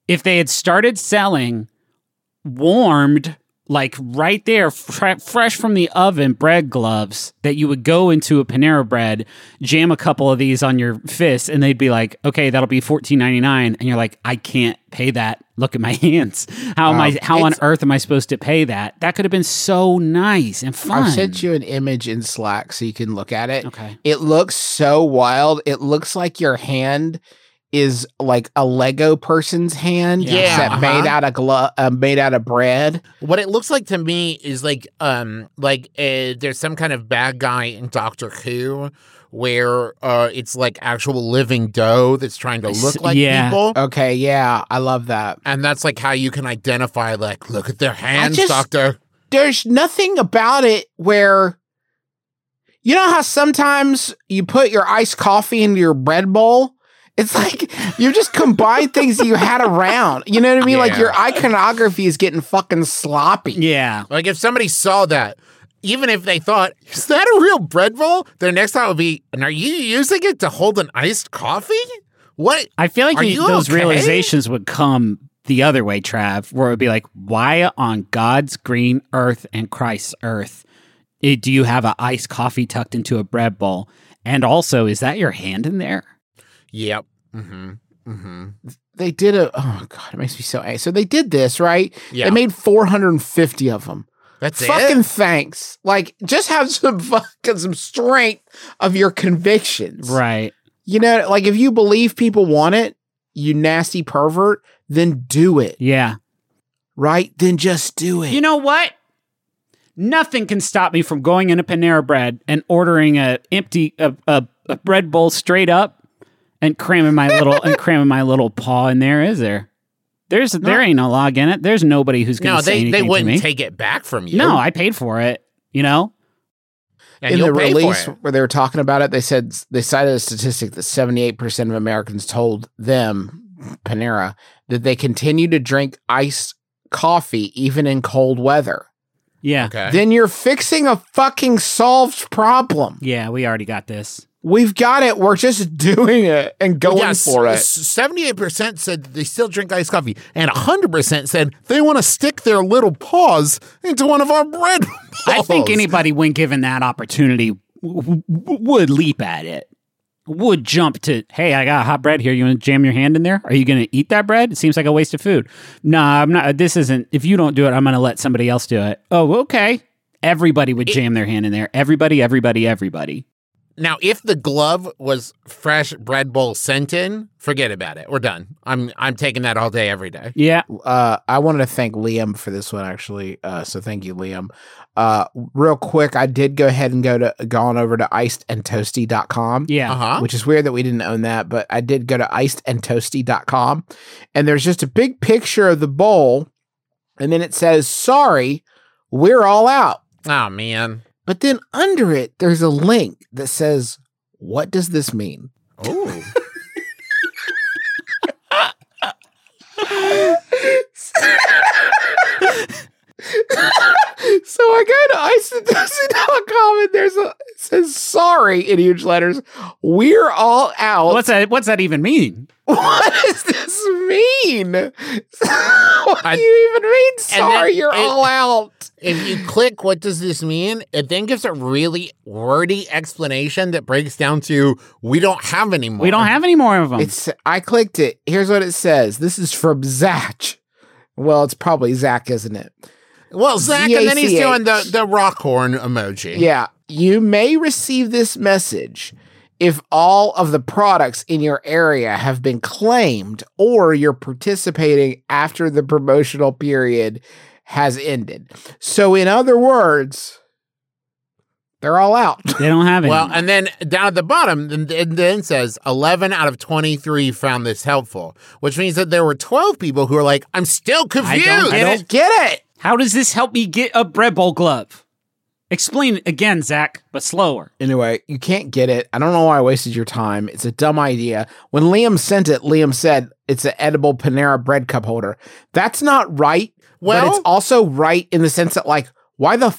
if they had started selling warmed, like right there, fre- fresh from the oven, bread gloves that you would go into a Panera Bread, jam a couple of these on your fist, and they'd be like, "Okay, that'll be fourteen ninety nine," and you're like, "I can't pay that. Look at my hands. How am I? How on earth am I supposed to pay that? That could have been so nice and fun." I've sent you an image in Slack so you can look at it. Okay. It looks so wild. It looks like your hand is like a Lego person's hand, Yeah, except uh-huh. made out of glo- uh, made out of bread. What it looks like to me is like, um, like uh, there's some kind of bad guy in Doctor Who where uh, it's like actual living dough that's trying to look like yeah. people. Okay, yeah, I love that. And that's like how you can identify, like, look at their hands, just- Doctor. There's nothing about it where you know how sometimes you put your iced coffee into your bread bowl. It's like you just combine things that you had around. You know what I mean? Like your iconography is getting fucking sloppy. Yeah. Like if somebody saw that, even if they thought, is that a real bread roll? Their next thought would be, and are you using it to hold an iced coffee? What? I feel like you- you those okay? realizations would come the other way, Trav, where it would be like, why on God's green earth and Christ's earth eh, do you have an iced coffee tucked into a bread bowl? And also, is that your hand in there? Yep. Mm-hmm. Mm-hmm. They did a oh god, it makes me so angry. So they did this, right? Yeah. They made 450 of them. That's it. fucking it. thanks. Like just have some fucking some strength of your convictions. Right. You know, like if you believe people want it, you nasty pervert, then do it. Yeah. Right? Then just do it. You know what? Nothing can stop me from going into Panera Bread and ordering a empty a, a, a bread bowl straight up and cramming my little and cramming my little paw in there. Is there? There's there ain't no log in it. There's nobody who's going No, to say they, anything they to me. wouldn't take it back from you. No, I paid for it. You know. and in the release where they were talking about it, they said they cited a statistic that 78% of Americans told them, Panera, that they continue to drink iced coffee even in cold weather. Yeah. Okay. Then you're fixing a fucking solved problem. Yeah, we already got this. We've got it. We're just doing it and going Yes, for it. Seventy-eight percent said they still drink iced coffee, and hundred percent said they want to stick their little paws into one of our bread. I think anybody, when given that opportunity, w- w- would leap at it. would jump to, hey, I got hot bread here. You want to jam your hand in there? Are you going to eat that bread? It seems like a waste of food. Nah, I'm not. This isn't. If you don't do it, I'm going to let somebody else do it. Oh, okay. Everybody would jam their hand in there. Everybody, everybody, everybody. Now, if the glove was fresh bread bowl sent in, forget about it. We're done. I'm I'm taking that all day, every day. Yeah. Uh, I wanted to thank Liam for this one actually. Uh, so thank you, Liam. Uh, real quick, I did go ahead and go to gone over to icedandtoasty.com. Yeah. Uh-huh. Which is weird that we didn't own that, but I did go to icedandtoasty.com and there's just a big picture of the bowl, and then it says, Sorry, we're all out. Oh man. But then under it, there's a link that says, What does this mean? Oh. so I go to iceandtoasty.com and there's a it says sorry in huge letters. We're all out. What's that? What's that even mean? what does this mean? what I- do you even mean? then Sorry, you're it- all out. if you click what does this mean, it then gives a really wordy explanation that breaks down to we don't have any more. We don't have any more of them. It's I clicked it. Here's what it says. This is from Zach. Well, it's probably Zach, isn't it? Well, Zach, and then he's doing the, the rock horn emoji. Yeah. You may receive this message if all of the products in your area have been claimed or you're participating after the promotional period has ended. So, in other words, they're all out. they don't have any. Well, and then down at the bottom, then- it then says 11 out of 23 found this helpful, which means that there were 12 people who were like, I'm still confused. I I don't get it. How does this help me get a bread bowl glove? Explain it again, Zach, but slower. Anyway, you can't get it. I don't know why I wasted your time. It's a dumb idea. When Liam sent it, Liam said it's an edible Panera bread cup holder. That's not right. but Well- it's also right in the sense that, like, why the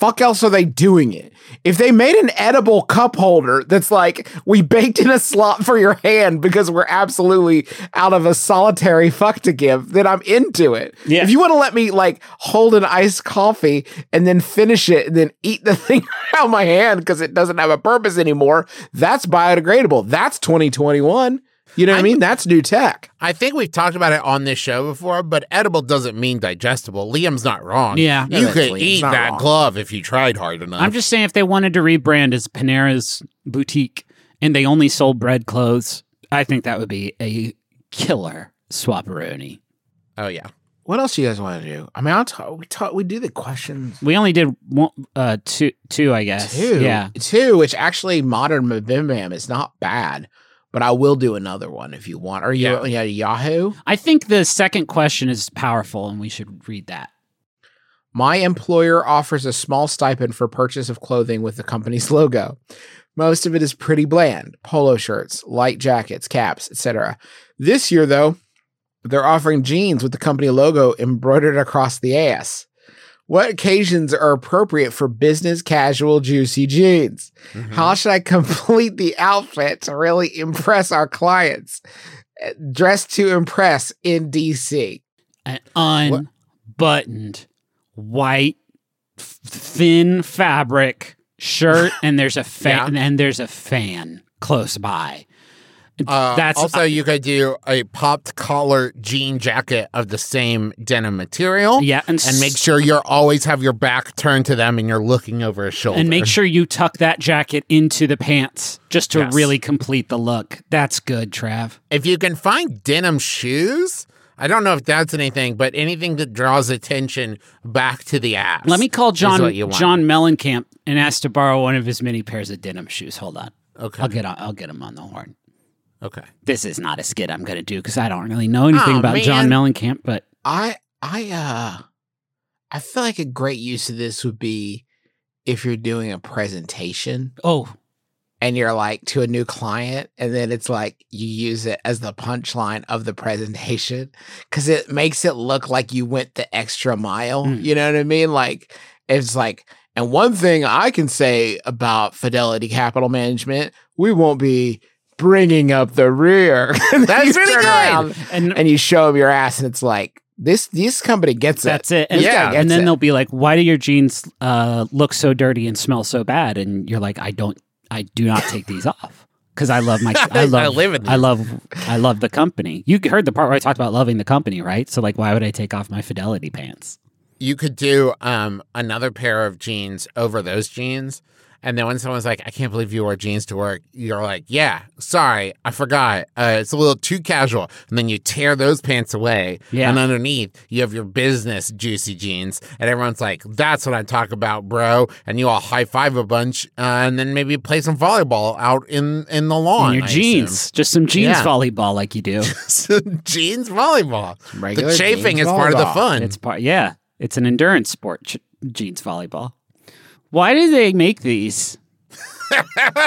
fuck else are they doing it? If they made an edible cup holder that's like, we baked in a slot for your hand because we're absolutely out of a solitary fuck to give, then I'm into it. Yeah. If you want to let me, like, hold an iced coffee and then finish it and then eat the thing out of my hand because it doesn't have a purpose anymore, that's biodegradable. That's 2021. You know what I, I- mean? That's new tech. I think we've talked about it on this show before, but edible doesn't mean digestible. Liam's not wrong. Yeah. You that's could Liam's eat that wrong. glove if you tried hard enough. I'm just saying, if they wanted to rebrand as Panera's boutique and they only sold bread clothes, I think that would be a killer swapperoni. Oh, yeah. What else do you guys want to do? I mean, I'll talk, we talk, we do the questions. We only did one, uh, two, two, I guess. Two. Yeah. Two, which actually modern Bim Bam is not bad, but I will do another one if you want. Are you Yeah. Yahoo? I think the second question is powerful, and we should read that. My employer offers a small stipend for purchase of clothing with the company's logo. Most of it is pretty bland polo shirts, light jackets, caps, etc. This year, though, they're offering jeans with the company logo embroidered across the ass. What occasions are appropriate for business casual juicy jeans? Mm-hmm. How should I complete the outfit to really impress our clients? Uh, Dress to impress in DC. An unbuttoned white f- thin fabric shirt, and there's a fan, and there's a fan close by. Uh, That's also you could do a popped collar jean jacket of the same denim material. yeah, and, And make sure you always have your back turned to them and you're looking over a shoulder. and make sure you tuck that jacket into the pants just to Yes. really complete the look. That's good, Trav. if you can find denim shoes, I don't know if that's anything, but anything that draws attention back to the ass. Let me call John. John Mellencamp and ask to borrow one of his many pairs of denim shoes. Hold on, Okay. I'll get on, I'll get him on the horn. Okay. This is not a skit I'm going to do because I don't really know anything Aw, about John man. Mellencamp, but I I uh I feel like a great use of this would be if you're doing a presentation oh, and you're like to a new client and then it's like you use it as the punchline of the presentation cuz it makes it look like you went the extra mile. Mm. You know what I mean? Like it's like and one thing I can say about Fidelity Capital Management, we won't be bringing up the rear. That's really good. around and and you show them your ass and it's like this this company gets That's it. That's it. And, Yeah. and then it. they'll be like, "Why do your jeans uh, look so dirty and smell so bad?" And you're like, "I don't, I do not take these off because I love my I love I live in I love I love the company. You heard the part where I talked about loving the company, right? So like, why would I take off my fidelity pants? you could do um, another pair of jeans over those jeans. And then when someone's like, I can't believe you wore jeans to work, you're like, yeah, sorry, I forgot. Uh, it's a little too casual. And then you tear those pants away. Yeah. And underneath, you have your business juicy jeans. And everyone's like, that's what I talk about, bro. And you all high five a bunch uh, and then maybe play some volleyball out in, in the lawn. And your I jeans, just some jeans Yeah. volleyball, like you do. assume. jeans volleyball. Regular the chafing is part of the fun. It's part, yeah, it's an endurance sport. Ch- jeans volleyball. Why did they make these?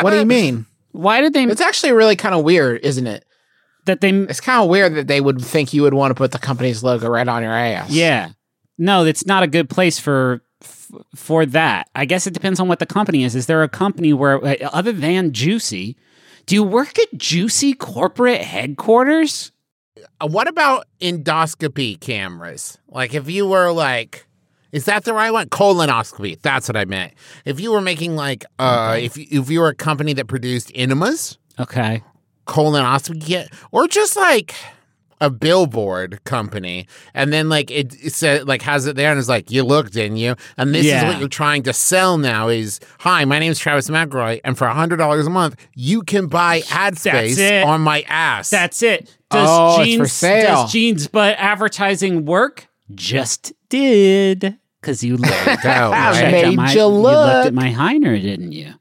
What do you mean? Why did they It's actually really kind of weird, isn't it? that they? It's kind of weird that they would think you would want to put the company's logo right on your ass. Yeah, no, it's not a good place for for that. I guess it depends on what the company is. Is there a company where, uh, other than Juicy, do you work at Juicy corporate headquarters? Uh, what about endoscopy cameras? Like if you were like is that the right one? Colonoscopy. That's what I meant. If you were making like uh if you, if you were a company that produced enemas, Okay. colonoscopy kit, or just like a billboard company, and then like it, it said like has it there and it's like you looked, didn't you? And this is what you're trying to sell now is hi, my name is Travis McElroy, and for a hundred dollars a month you can buy ad space on my ass. That's it. Does Oh, it's jeans for sale. does jeans but advertising work? Just did. Cause you looked, go, right? checked Made my, you looked at my Heiner, didn't you?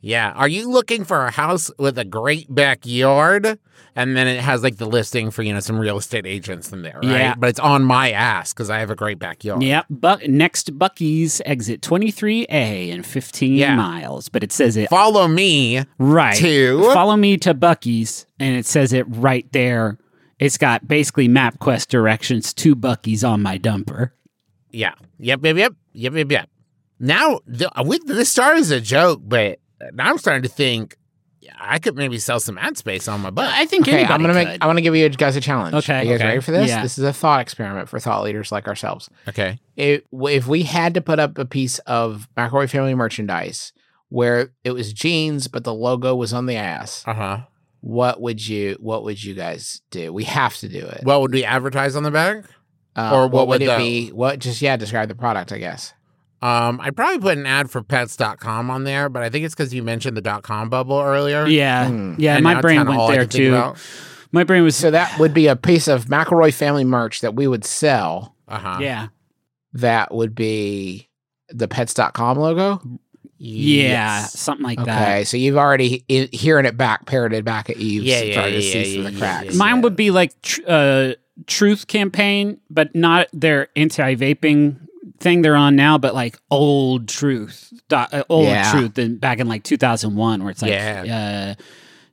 Yeah. Are you looking for a house with a great backyard? And then it has like the listing for, you know, some real estate agents in there, right? Yeah. But it's on my ass because I have a great backyard. Yep. Buck next Buc-ee's exit 23A in 15 Yeah. miles. But it says it Follow me. right. to- Follow me to Buc-ee's and it says it right there. It's got basically MapQuest directions to Buc-ee's on my dumper. Yeah. Yep, yep, yep. Yep, yep, yep. Now, the, with, this started as a joke, but now I'm starting to think I could maybe sell some ad space on my butt. I think Okay, I'm gonna could. make. I want to give you guys a challenge. Okay, Are you guys okay. ready for this? Yeah. This is a thought experiment for thought leaders like ourselves. okay. If, if we had to put up a piece of McElroy family merchandise where it was jeans, but the logo was on the ass, Uh huh. what would you? What would you guys do? We have to do it. What would we advertise on the back? Uh, or what would would it the- be? What? Just yeah, describe the product. I guess. Um, I probably put an ad for pets.com on there, but I think it's because you mentioned the dot com bubble earlier. Yeah. Hmm. Yeah, And my brain went there too. My brain was So that would be a piece of McElroy family merch that we would sell. Uh huh. yeah. That would be the pets.com logo. Yeah, Yes. something like Okay, that. Okay, so you've already i- hearing it back, parroted back at you. Yeah, so yeah, to yeah, see yeah, some of the yeah, cracks. yeah. Mine would be like tr- uh, truth campaign, but not their anti-vaping thing they're on now, but like old truth, uh, old Yeah. truth, in, back in like 2001, where it's like, uh,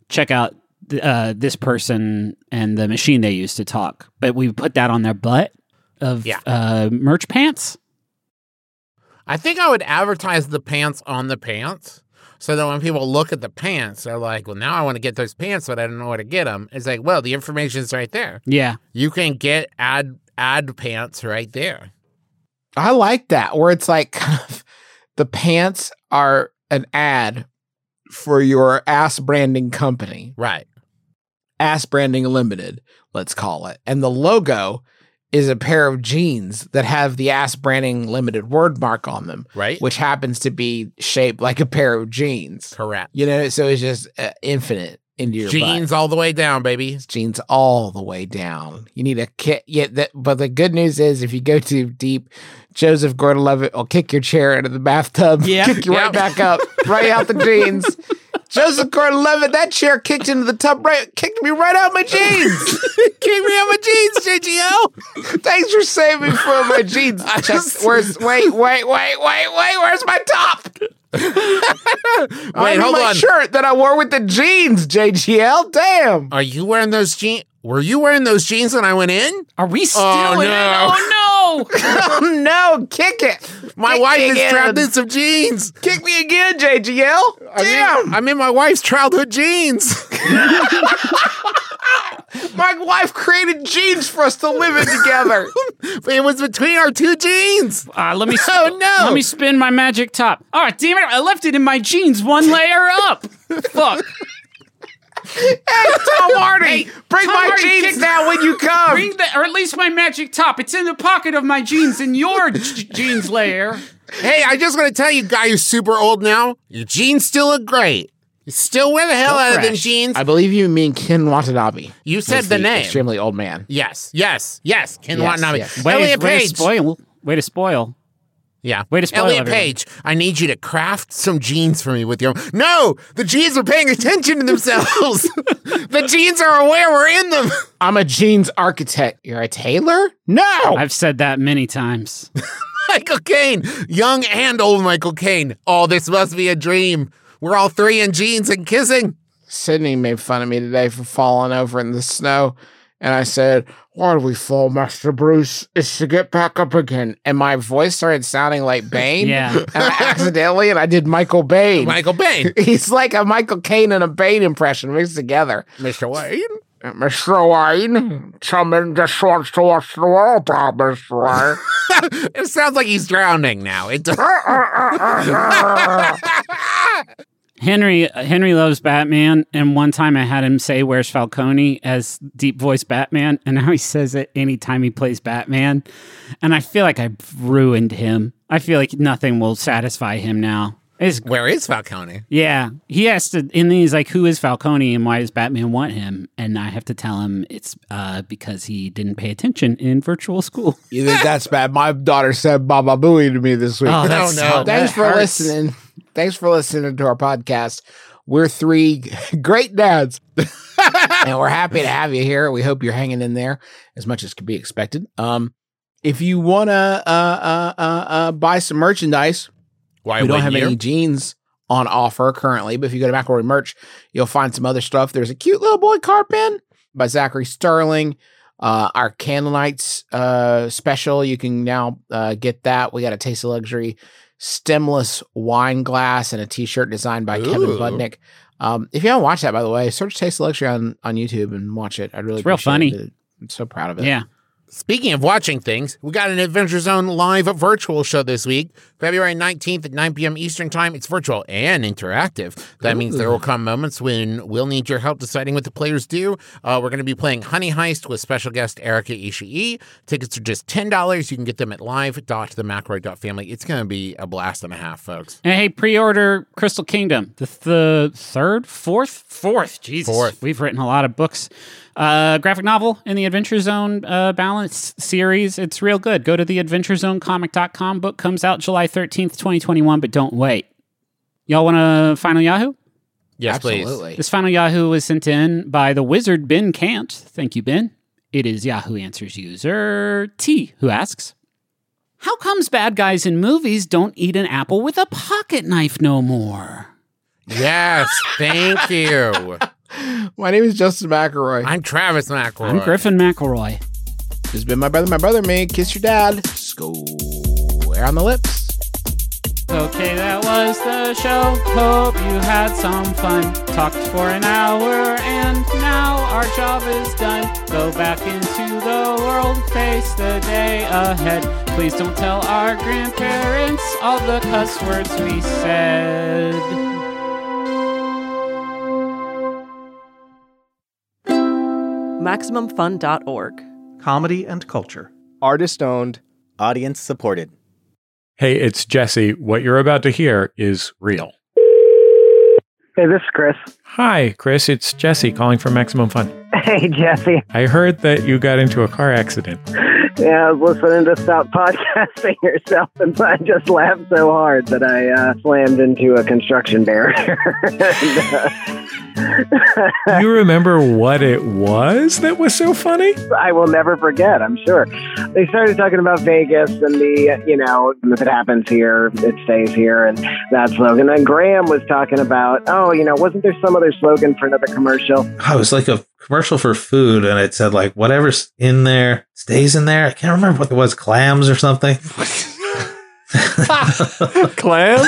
check out uh, this person and the machine they used to talk. But we put that on their butt of Yeah. uh, merch pants. I think I would advertise the pants on the pants so that when people look at the pants, they're like, well, now I want to get those pants, but I don't know where to get them. It's like, well, the information's right there. Yeah, You can get ad ad pants right there. I like that, where it's like kind of the pants are an ad for your ass branding company, Right. Ass Branding Limited, let's call it. And the logo is a pair of jeans that have the Ass Branding Limited word mark on them, Right. which happens to be shaped like a pair of jeans. Correct. You know, so it's just uh, infinite into your butt. Jeans all the way down, baby. jeans all the way down. You need a kit. Yeah, that, but the good news is if you go too deep, Joseph Gordon-Levitt will kick your chair out of the bathtub, Yeah. kick you right back up, right out the jeans. Joseph Gordon-Levitt, that chair kicked into the tub, right, kicked me right out of my jeans. Keep me on my jeans, JGL. Thanks for saving for my jeans. I just, where's wait, wait, wait, wait, wait? Where's my top? Wait, hold my on. shirt that I wore with the jeans. JGL, damn. Are you wearing those jeans? Were you wearing those jeans when I went in? are we still Oh, in it? no. Oh no! Oh no, kick it. My Kick wife me is again. trapped in some jeans. Kick me again, JGL. I'm Damn. in, I'm in my wife's childhood jeans. My wife created jeans for us to live in together. it was between our two jeans. Uh, let me. Sp- Oh, no. Let me spin my magic top. Oh damn it! I left it in my jeans, one layer up. Fuck. Tom Hardy, bring Tom my Hardy jeans kicked- now when you come. Bring the, or at least my magic top. It's in the pocket of my jeans in your j- jeans layer. Hey, I just want to tell you, guy who's super old now, your jeans still look great. You still wear the hell Still out of them jeans. I believe you mean Ken Watanabe. You said He's the name. Extremely old man. yes, yes, yes. Ken Yes, Watanabe. yes. Way, Elliot way to spoil. Way to spoil. Yeah. Way to spoil Elliot everyone. Page, I need you to craft some jeans for me with your. No! The jeans are paying attention to themselves. the jeans are aware we're in them. I'm a jeans architect. You're a tailor? No. I've said that many times. Michael Caine, young and old Michael Caine. Oh, this must be a dream. We're all three in jeans and kissing. Sydney made fun of me today for falling over in the snow. And I said, Why do we fall, Master Bruce? It's to get back up again. And my voice started sounding like Bane. Yeah. And I accidentally, and I did Michael Bane. Michael Bane. He's like a Michael Caine and a Bane impression mixed together. Mr. Wayne. Mr. Wayne, someone just wants to watch the world, uh, Mr. Wayne. It sounds like he's drowning now. It does. Henry Henry loves Batman, and one time I had him say "Where's Falcone" as deep voice Batman, and now he says it anytime he plays Batman, and I feel like I've ruined him. I feel like nothing will satisfy him now. It's, Where is Falcone? yeah, he has to, and then he's like, "Who is Falcone, and why does Batman want him?" And I have to tell him it's uh, because he didn't pay attention in virtual school. You think that's bad? My daughter said Baba Booey to me this week. Oh, that's no. Thanks that for hurts. listening. Thanks for listening to our podcast. We're three great dads, and we're happy to have you here. We hope you're hanging in there as much as can be expected. Um, if you want to uh, uh, uh, uh, buy some merchandise, Why we don't have any jeans on offer currently, but if you go to McElroy merch, you'll find some other stuff. There's a cute little boy card pen by Zachary Sterling. Uh, our Candle Nights uh, special, you can now uh, get that. We got a Taste of Luxury stemless wine glass and a T-shirt designed by Kevin Ooh. Budnick. Um, if you haven't watched that, by the way, search Taste of Luxury on, on YouTube and watch it. I'd really It's real funny. it. I'm so proud of it. Yeah, Speaking of watching things, we got an Adventure Zone live virtual show this week, February 19th at 9 p.m. Eastern Time. It's virtual and interactive. That means there will come moments when we'll need your help deciding what the players do. Uh, we're going to be playing Honey Heist with special guest Erica Ishii. Tickets are just $10. You can get them at live.themcelroy.family. It's going to be a blast and a half, folks. And hey, pre-order Crystal Kingdom, the, the third, fourth, fourth. Jesus, Fourth. We've written a lot of books. Uh, graphic novel in the Adventure Zone uh, balance series. It's real good. Go to the AdventureZoneComic.com. Book comes out July thirteenth, twenty twenty one. But don't wait. Y'all want a final Yahoo? Yes, please. Absolutely. This final Yahoo was sent in by the wizard Ben Cant. Thank you, Ben. It is Yahoo Answers user T who asks, "How comes bad guys in movies don't eat an apple with a pocket knife no more?" Yes, thank you. My name is Justin McElroy. I'm Travis McElroy. I'm Griffin McElroy. This has been my brother, my brother, man. Kiss your dad. Square on the lips. Okay, that was the show. Hope you had some fun. Talked for an hour, and now our job is done. Go back into the world, face the day ahead. Please don't tell our grandparents all the cuss words we said. MaximumFun.org. Comedy and culture. Artist owned, audience supported. Hey, it's Jesse. What you're about to hear is real. Hey, this is Chris. Hi, Chris. It's Jesse calling from Maximum Fun. Hey, Jesse. I heard that you got into a car accident. Yeah, I was listening to Stop Podcasting yourself, and I just laughed so hard that I uh, slammed into a construction barrier. and, uh, you remember what it was that was so funny? I will never forget, I'm sure. They started talking about Vegas and the, you know, if it happens here, it stays here, and that slogan. And Graham was talking about, oh, you know, wasn't there some other slogan for another commercial? Oh, it was like a commercial for food, and it said like whatever's in there stays in there. I can't remember what it was, clams or something. Clam?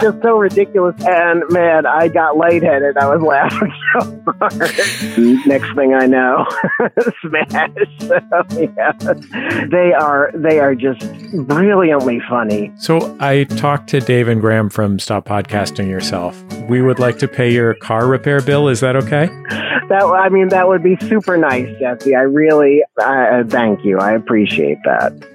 Just so ridiculous. And man, I got lightheaded. I was laughing so hard. Next thing I know, smash. So, yeah. They are they are just brilliantly funny. So I talked to Dave and Graham from Stop Podcasting Yourself. we would like to pay your car repair bill. Is that okay? That I mean, that would be super nice, Jesse. I really uh, thank you. I appreciate that.